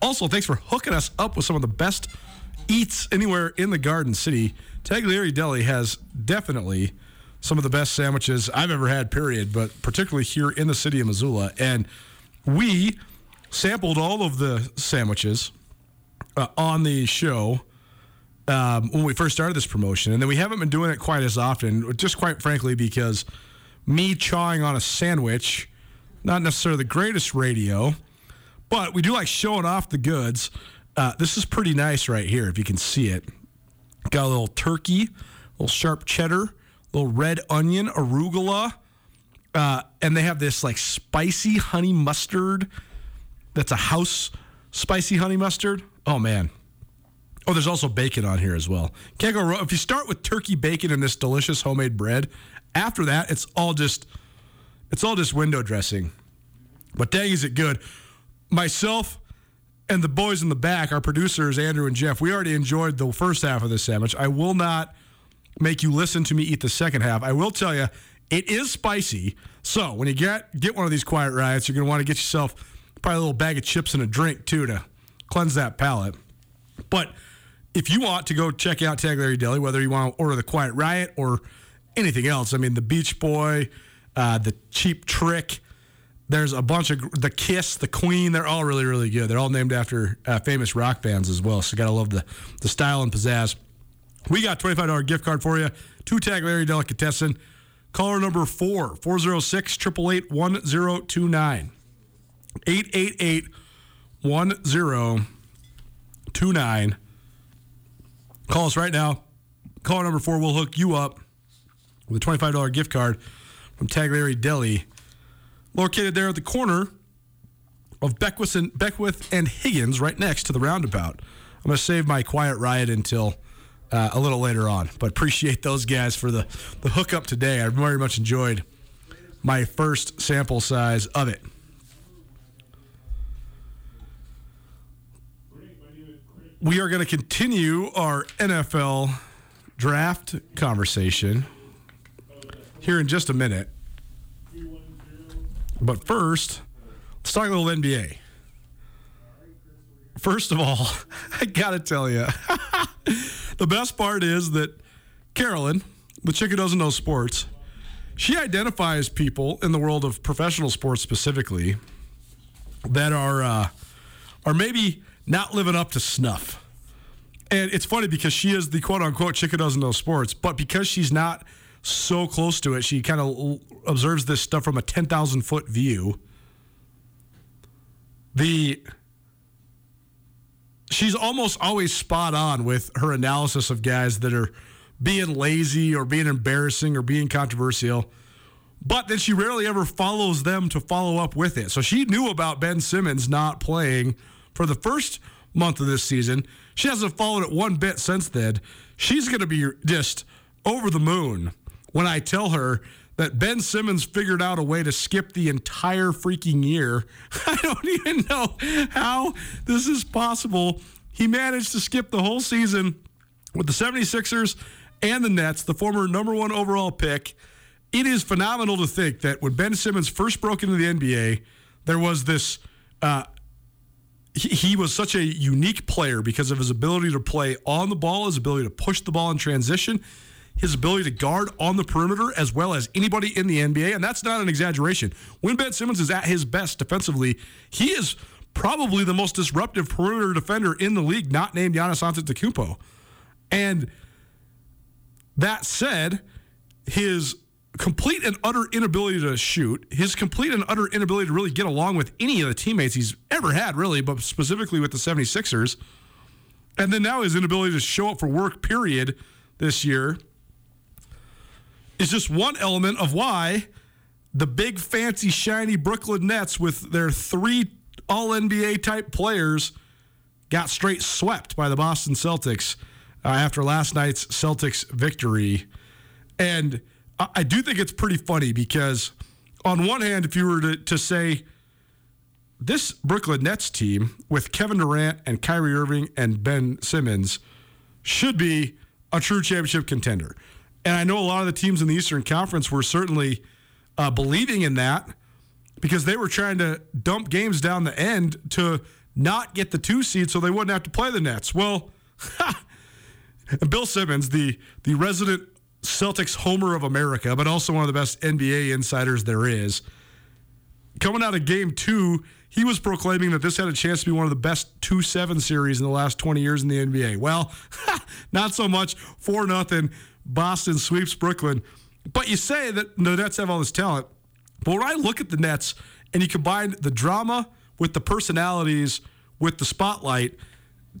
Also, thanks for hooking us up with some of the best eats anywhere in the Garden City. Taglieri Deli has definitely some of the best sandwiches I've ever had, period, but particularly here in the city of Missoula. And we sampled all of the sandwiches uh, on the show um, when we first started this promotion, and then we haven't been doing it quite as often, just quite frankly because me chawing on a sandwich, not necessarily the greatest radio, but we do like showing off the goods. Uh, this is pretty nice right here, if you can see it. Got a little turkey, a little sharp cheddar, little red onion, arugula, uh, and they have this like spicy honey mustard. That's a house spicy honey mustard. Oh man, Oh, there's also bacon on here as well. Can't go wrong. If you start with turkey bacon and this delicious homemade bread, after that, it's all just it's all just window dressing. But dang, is it good. Myself and the boys in the back, our producers, Andrew and Jeff, we already enjoyed the first half of this sandwich. I will not make you listen to me eat the second half. I will tell you, it is spicy. So when you get get one of these quiet riots, you're going to want to get yourself probably a little bag of chips and a drink too to cleanse that palate. But if you want to go check out Taglieri Deli, whether you want to order the Quiet Riot or anything else, I mean, the Beach Boy, uh, the Cheap Trick, there's a bunch of the Kiss, the Queen. They're all really, really good. They're all named after uh, famous rock bands as well. So, gotta love the, the style and pizzazz. We got $25 gift card for you. Two Taglieri Delicatessen. Caller number four, 406 888 1029. 888 1029. Call us right now. Caller number four, we'll hook you up with a $25 gift card from Taglieri Deli, located there at the corner of Beckwith and, Beckwith and Higgins, right next to the roundabout. I'm going to save my quiet riot until uh, a little later on, but appreciate those guys for the, the hookup today. I very much enjoyed my first sample size of it. We are going to continue our NFL draft conversation here in just a minute. But first, let's talk a little NBA. First of all, *laughs* I got to tell you, *laughs* the best part is that Carolyn, the chick who doesn't know sports, she identifies people in the world of professional sports specifically that are uh, are maybe not living up to snuff. And it's funny because she is the quote unquote chick who doesn't know sports, but because she's not so close to it, she kind of observes this stuff from a 10,000 foot view. The she's almost always spot on with her analysis of guys that are being lazy or being embarrassing or being controversial. But then she rarely ever follows them to follow up with it. So she knew about Ben Simmons not playing for the first month of this season. She hasn't followed it one bit since then. She's going to be just over the moon when I tell her that Ben Simmons figured out a way to skip the entire freaking year. *laughs* I don't even know how this is possible. He managed to skip the whole season with the 76ers and the Nets, the former number one overall pick. It is phenomenal to think that when Ben Simmons first broke into the NBA, there was this. Uh, he, he was such a unique player because of his ability to play on the ball, his ability to push the ball in transition, his ability to guard on the perimeter as well as anybody in the NBA. And that's not an exaggeration. When Ben Simmons is at his best defensively, he is probably the most disruptive perimeter defender in the league, not named Giannis Antetokounmpo. And that said, his complete and utter inability to shoot, his complete and utter inability to really get along with any of the teammates he's ever had, really, but specifically with the 76ers. And then now his inability to show up for work, period, this year is just one element of why the big, fancy, shiny Brooklyn Nets with their three all NBA type players got straight swept by the Boston Celtics uh, after last night's Celtics victory. And I, I do think it's pretty funny because, on one hand, if you were to, to say this Brooklyn Nets team with Kevin Durant and Kyrie Irving and Ben Simmons should be a true championship contender. And I know a lot of the teams in the Eastern Conference were certainly uh, believing in that because they were trying to dump games down the end to not get the two seed so they wouldn't have to play the Nets. Well, *laughs* Bill Simmons, the the resident Celtics homer of America, but also one of the best NBA insiders there is, coming out of game two, he was proclaiming that this had a chance to be one of the best 2 7 series in the last 20 years in the NBA. Well, *laughs* not so much. 4 nothing. Boston sweeps Brooklyn. But you say that the Nets have all this talent. But when I look at the Nets and you combine the drama with the personalities, with the spotlight,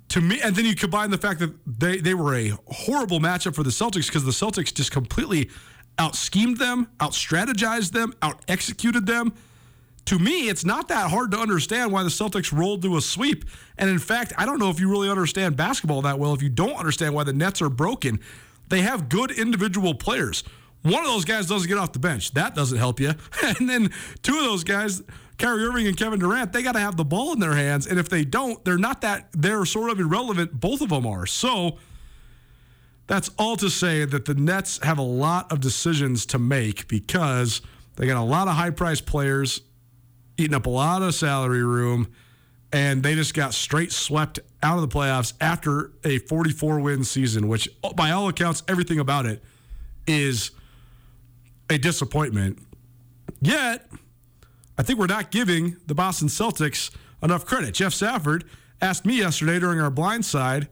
to me, and then you combine the fact that they, they were a horrible matchup for the Celtics because the Celtics just completely out schemed them, out strategized them, out executed them. to me, it's not that hard to understand why the Celtics rolled to a sweep. And in fact, I don't know if you really understand basketball that well if you don't understand why the Nets are broken. They have good individual players. One of those guys doesn't get off the bench. That doesn't help you. *laughs* And then two of those guys, Kyrie Irving and Kevin Durant, they got to have the ball in their hands. And if they don't, they're not that, they're sort of irrelevant. Both of them are. So that's all to say that the Nets have a lot of decisions to make because they got a lot of high priced players eating up a lot of salary room, and they just got straight swept out of the playoffs after a 44 win season, which, by all accounts, everything about it is a disappointment. Yet, I think we're not giving the Boston Celtics enough credit. Jeff Safford asked me yesterday during our blind side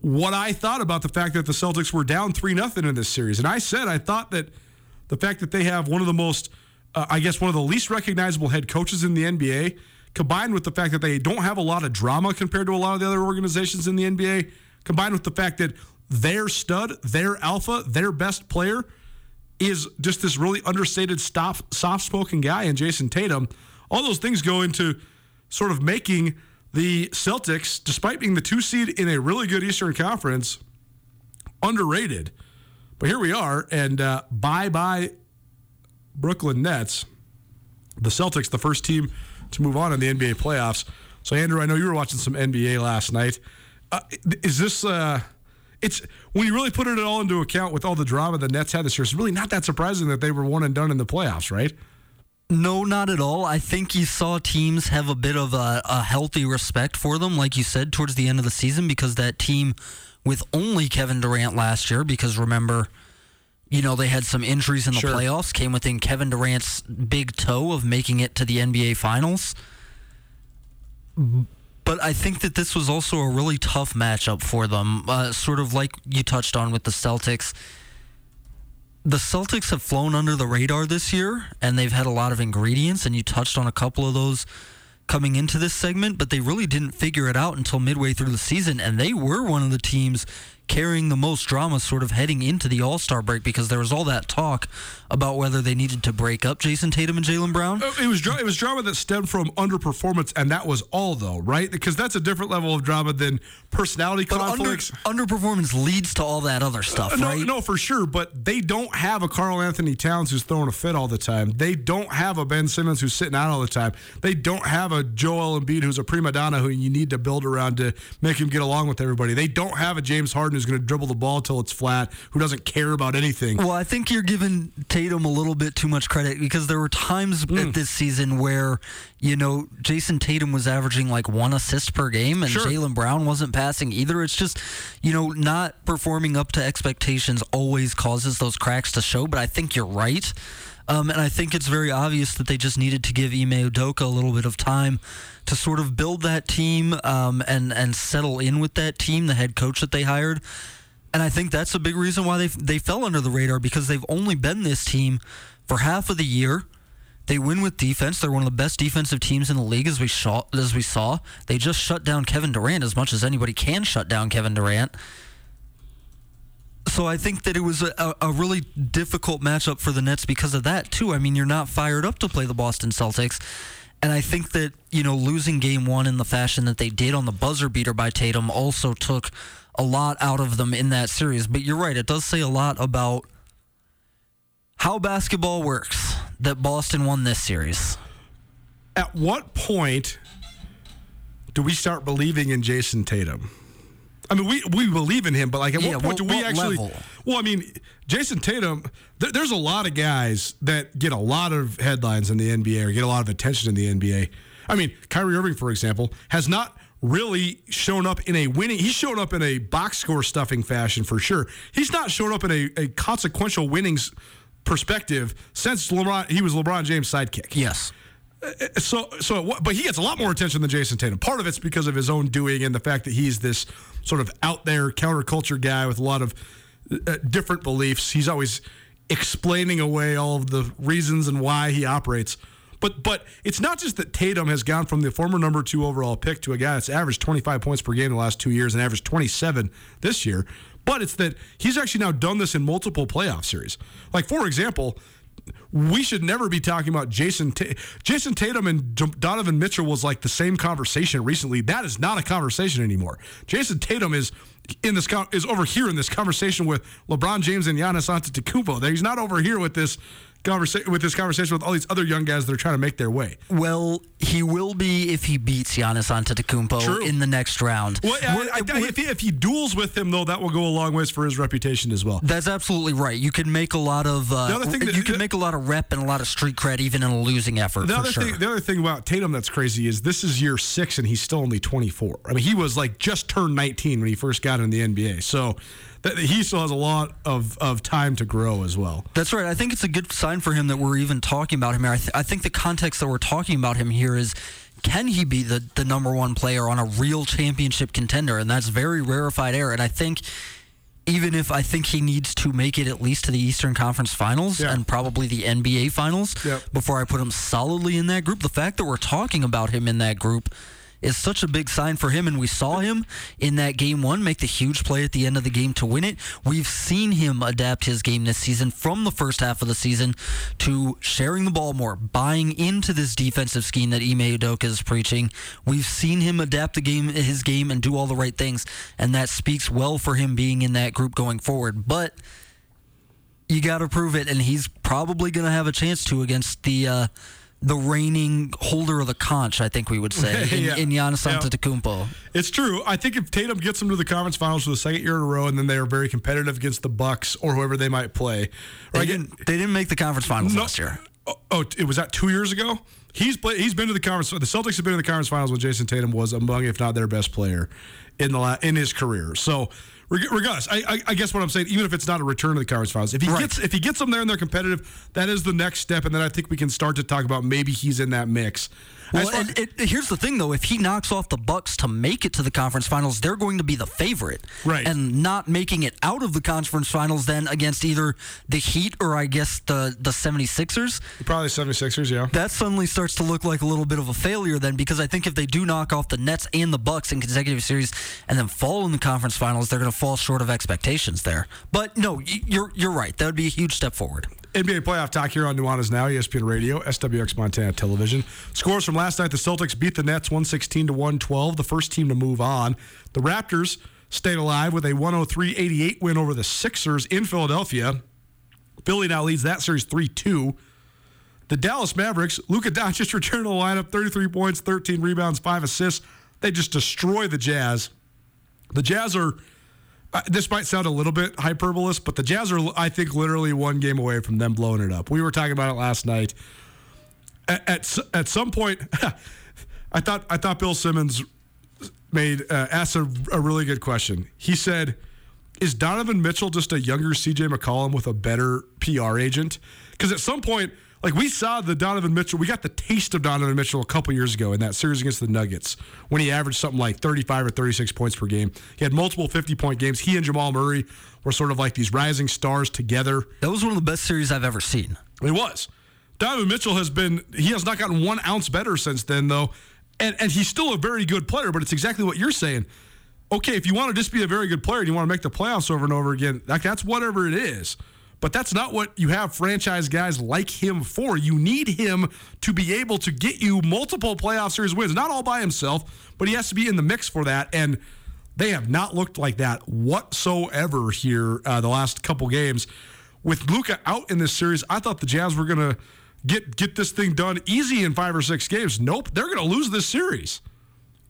what I thought about the fact that the Celtics were down 3 0 in this series. And I said I thought that the fact that they have one of the most, uh, I guess, one of the least recognizable head coaches in the NBA, combined with the fact that they don't have a lot of drama compared to a lot of the other organizations in the NBA, combined with the fact that their stud, their alpha, their best player is just this really understated, soft spoken guy in Jayson Tatum. All those things go into sort of making the Celtics, despite being the two seed in a really good Eastern Conference, underrated. But here we are, and uh, bye bye Brooklyn Nets. The Celtics, the first team to move on in the NBA playoffs. So, Andrew, I know you were watching some NBA last night. Uh, is this? Uh, it's when you really put it all into account with all the drama the Nets had this year. It's really not that surprising that they were one and done in the playoffs, right? No, not at all. I think you saw teams have a bit of a, a healthy respect for them, like you said, towards the end of the season, because that team with only Kevin Durant last year, because remember, you know, they had some injuries in the Sure. playoffs, came within Kevin Durant's big toe of making it to the NBA Finals. But I think that this was also a really tough matchup for them, uh, sort of like you touched on with the Celtics the Celtics have flown under the radar this year, and they've had a lot of ingredients, and you touched on a couple of those coming into this segment, but they really didn't figure it out until midway through the season, and they were one of the teams carrying the most drama sort of heading into the All Star break because there was all that talk about whether they needed to break up Jayson Tatum and Jaylen Brown. Uh, It was it was drama that stemmed from underperformance, and that was all though, right? Because that's a different level of drama than personality But under, underperformance leads to all that other stuff, Uh, no, right? no, for sure. But they don't have a Karl-Anthony Towns who's throwing a fit all the time. They don't have a Ben Simmons who's sitting out all the time. They don't have a Joel Embiid who's a prima donna who you need to build around to make him get along with everybody. They don't have a James Harden who's going to dribble the ball till it's flat, who doesn't care about anything. Well, I think you're giving Tatum a little bit too much credit because there were times Hmm. at this season where, you know, Jayson Tatum was averaging like one assist per game and Sure. Jaylen Brown wasn't passing either. It's just, you know, not performing up to expectations always causes those cracks to show, but I think you're right. Um, and I think it's very obvious that they just needed to give Ime Udoka a little bit of time to sort of build that team um, and and settle in with that team, the head coach that they hired. And I think that's a big reason why they they fell under the radar because they've only been this team for half of the year. They win with defense. They're one of the best defensive teams in the league, as we saw. As we saw, they just shut down Kevin Durant as much as anybody can shut down Kevin Durant. So I think that it was a, a, really difficult matchup for the Nets because of that too. I mean, you're not fired up to play the Boston Celtics, and I think that you know losing Game One in the fashion that they did on the buzzer beater by Tatum also took a lot out of them in that series. But you're right; it does say a lot about how basketball works that Boston won this series. At what point do we start believing in Jayson Tatum? I mean, we, we believe in him, but like at Yeah, what point what- do we actually? level? Well, I mean, Jayson Tatum. There, there's a lot of guys that get a lot of headlines in the NBA or get a lot of attention in the NBA. I mean, Kyrie Irving, for example, has not really shown up in a winning. He's shown up in a box score stuffing fashion for sure. He's not shown up in a, a consequential winnings perspective since LeBron. He was LeBron James' sidekick. Yes. So, so, but he gets a lot more attention than Jayson Tatum. Part of it's because of his own doing and the fact that he's this sort of out there counterculture guy with a lot of uh, different beliefs. He's always explaining away all of the reasons and why he operates. But, but it's not just that Tatum has gone from the former number two overall pick to a guy that's averaged 25 points per game in the last two years and averaged 27 this year. But it's that he's actually now done this in multiple playoff series. Like, for example, we should never be talking about Jason Ta- Jayson Tatum and Donovan Mitchell was like the same conversation recently. That is not a conversation anymore. Jayson Tatum is in this con- is over here in this conversation with LeBron James and Giannis Antetokounmpo. He's not over here with this conversation with this conversation with all these other young guys that are trying to make their way. Well, he will be if he beats Giannis Antetokounmpo True. in the next round. Well, I- I- I- if, he, if he duels with him though, that will go a long ways for his reputation as well. That's absolutely right. You can make a lot of uh, The other thing that- you can make a lot of rep and a lot of street cred even in a losing effort. The other sure. thing, the other thing about Tatum that's crazy is this is year six and he's still only 24. I mean, he was like just turned 19 when he first got in the NBA, so that, he still has a lot of, of time to grow as well. That's right. I think it's a good sign for him that we're even talking about him here. I, th- I think the context that we're talking about him here is can he be the, the number one player on a real championship contender? And that's very rarefied air. And I think even if I think he needs to make it at least to the Eastern Conference Finals Yeah. and probably the NBA Finals Yep. before I put him solidly in that group, the fact that we're talking about him in that group is such a big sign for him. And we saw him in that game one make the huge play at the end of the game to win it. We've seen him adapt his game this season from the first half of the season to sharing the ball more, buying into this defensive scheme that Ime Udoka is preaching. We've seen him adapt the game, his game, and do all the right things, and that speaks well for him being in that group going forward. But you got to prove it, and he's probably going to have a chance to against the uh, the reigning holder of the conch. I think we would say *laughs* in, Yeah. in Giannis Yeah. Antetokounmpo. It's true. I think if Tatum gets them to the conference finals for the second year in a row, and then they are very competitive against the Bucks or whoever they might play, They right? didn't, they didn't make the conference finals No. last year. Oh, oh, it was that two years ago. He's played. He's been to the conference. The Celtics have been to the conference finals when Jayson Tatum was among, if not their best player, in the la- in his career. So, regardless, I, I, I guess what I'm saying, even if it's not a return to the conference finals, if he Right. gets if he gets them there and they're competitive, that is the next step, and then I think we can start to talk about maybe he's in that mix. Well, and, it, here's the thing, though: if he knocks off the Bucks to make it to the conference finals, they're going to be the favorite, Right. And not making it out of the conference finals then against either the Heat or I guess the the 76ers. probably 76ers, yeah. that suddenly starts to look like a little bit of a failure then because I think if they do knock off the Nets and the Bucks in consecutive series and then fall in the conference finals, they're going to fall short of expectations there. But no, you're you're right. That would be a huge step forward. NBA playoff talk here on Nuanez Now, ESPN Radio, SWX Montana Television. Scores from last night: the Celtics beat the Nets 116 to 112, the first team to move on. The Raptors stayed alive with a 103-88 win over the Sixers in Philadelphia. Philly now leads that series 3-2. The Dallas Mavericks, Luka Doncic *laughs* returned to the lineup, 33 points, 13 rebounds, 5 assists. They just destroy the Jazz. The Jazz are this might sound a little bit hyperbolous, but the Jazz are, I think, literally one game away from them blowing it up. We were talking about it last night. At at, at some point, *laughs* I thought I thought Bill Simmons made uh, asked a, a really good question. He said, "Is Donovan Mitchell just a younger C.J. McCollum with a better PR agent?" Because at some point, like we saw the Donovan Mitchell, we got the taste of Donovan Mitchell a couple years ago in that series against the Nuggets when he averaged something like 35 or 36 points per game. He had multiple 50 point games. He and Jamal Murray were sort of like these rising stars together. That was one of the best series I've ever seen. It was. Donovan Mitchell has been, he has not gotten one ounce better since then, though. And, and he's still a very good player, but it's exactly what you're saying. Okay, if you want to just be a very good player and you want to make the playoffs over and over again, like that's whatever it is. But that's not what you have franchise guys like him for. You need him to be able to get you multiple playoff series wins, not all by himself, but he has to be in the mix for that. And they have not looked like that whatsoever here uh, the last couple games. With Luka out in this series, I thought the Jazz were going to get get this thing done easy in five or six games. Nope, they're going to lose this series.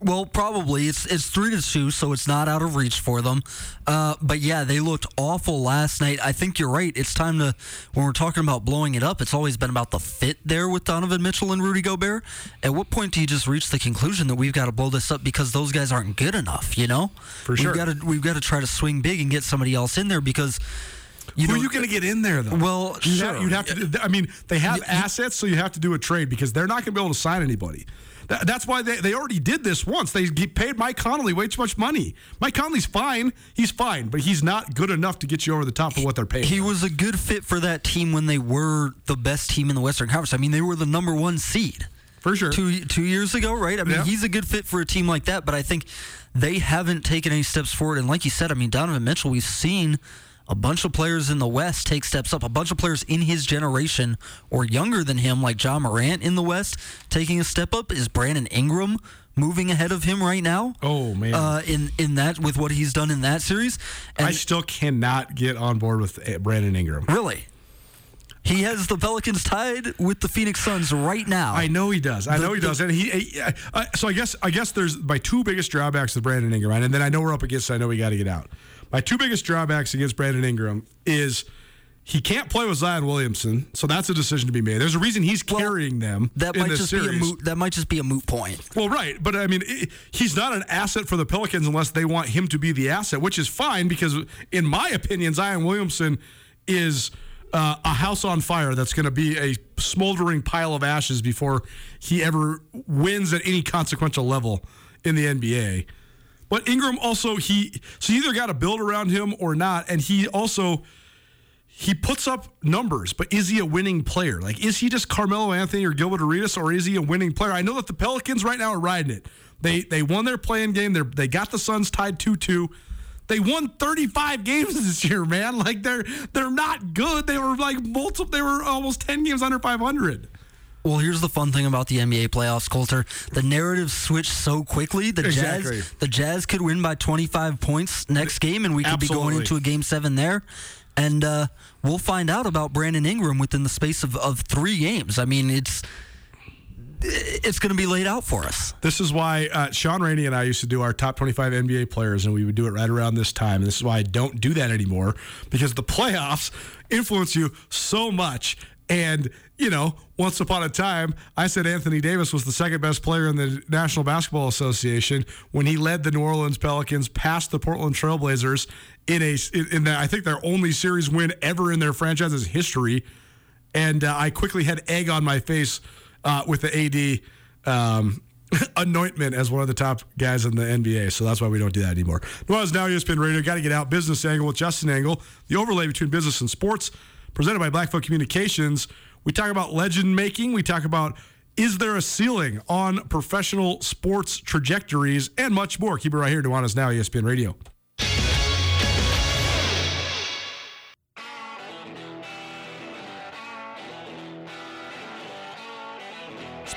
Well, probably it's it's three to two, so it's not out of reach for them. Uh, but yeah, they looked awful last night. I think you're right. It's time to when we're talking about blowing it up. It's always been about the fit there with Donovan Mitchell and Rudy Gobert. At what point do you just reach the conclusion that we've got to blow this up because those guys aren't good enough? You know, For sure. We've got to we've got to try to swing big and get somebody else in there because. You Who are you going to get in there though? Well, you'd, sure. have, you'd have to. I mean, they have assets, so you have to do a trade because they're not going to be able to sign anybody. That, that's why they, they already did this once. They paid Mike Conley way too much money. Mike Conley's fine. He's fine, but he's not good enough to get you over the top of what they're paying. He was a good fit for that team when they were the best team in the Western Conference. I mean, they were the number one seed. For sure. Two two years ago, right? I mean, Yeah. he's a good fit for a team like that, but I think they haven't taken any steps forward. And like you said, I mean, Donovan Mitchell, we've seen a bunch of players in the West take steps up. A bunch of players in his generation or younger than him, like John Morant in the West, taking a step up. Is Brandon Ingram moving ahead of him right now? Oh man, Uh, in in that with what he's done in that series, and I still cannot get on board with uh, Brandon Ingram. really, he has the Pelicans tied with the Phoenix Suns right now. I know he does. I The- know he the- does. And he, uh, uh, so I guess I guess there's my two biggest drawbacks with Brandon Ingram, and then I know we're up against. So I know we got to get out. My two biggest drawbacks against Brandon Ingram is he can't play with Zion Williamson, so that's a decision to be made. There's a reason he's carrying them. that in might this just series. be a moot. That might just be a moot point. Well, right, but I mean, i he's not an asset for the Pelicans unless they want him to be the asset, which is fine because, in my opinion, Zion Williamson is uh, a house on fire that's going to be a smoldering pile of ashes before he ever wins at any consequential level in the NBA. But Ingram also he so you either got to build around him or not, and he also he puts up numbers, but is he a winning player? Like, is he just Carmelo Anthony or Gilbert Arenas, or is he a winning player? I know that the Pelicans right now are riding it. They they won their playing game. They they got the Suns tied two two. They won 35 games *laughs* this year, man. Like they're they're not good. They were like multiple. They were almost 10 games under 500. Well, here's the fun thing about the NBA playoffs, Colter. The narrative switched so quickly. The Exactly. Jazz, the Jazz could win by 25 points next game, and we could be going into a game seven there. And uh, we'll find out about Brandon Ingram within the space of, of three games. I mean, it's it's going to be laid out for us. This is why uh, Sean Rainey and I used to do our top 25 NBA players, and we would do it right around this time. And this is why I don't do that anymore because the playoffs influence you so much. And, you know, once upon a time, I said Anthony Davis was the second best player in the National Basketball Association when he led the New Orleans Pelicans past the Portland Trailblazers in a in the, I think their only series win ever in their franchise's history. And uh, I quickly had egg on my face uh, with the AD um, *laughs* anointment as one of the top guys in the NBA. So that's why we don't do that anymore. Nuanez Now ESPN Radio. Got to get out. Business Angle with Justin Angle. The overlay between business and sports. Presented by Blackfoot Communications. We talk about legend making. We talk about is there a ceiling on professional sports trajectories and much more. Keep it right here. Nuanez Now ESPN Radio.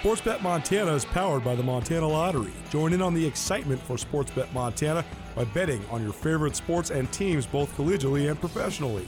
Sportsbet Montana is powered by the Montana Lottery. Join in on the excitement for Sportsbet Montana by betting on your favorite sports and teams both collegially and professionally.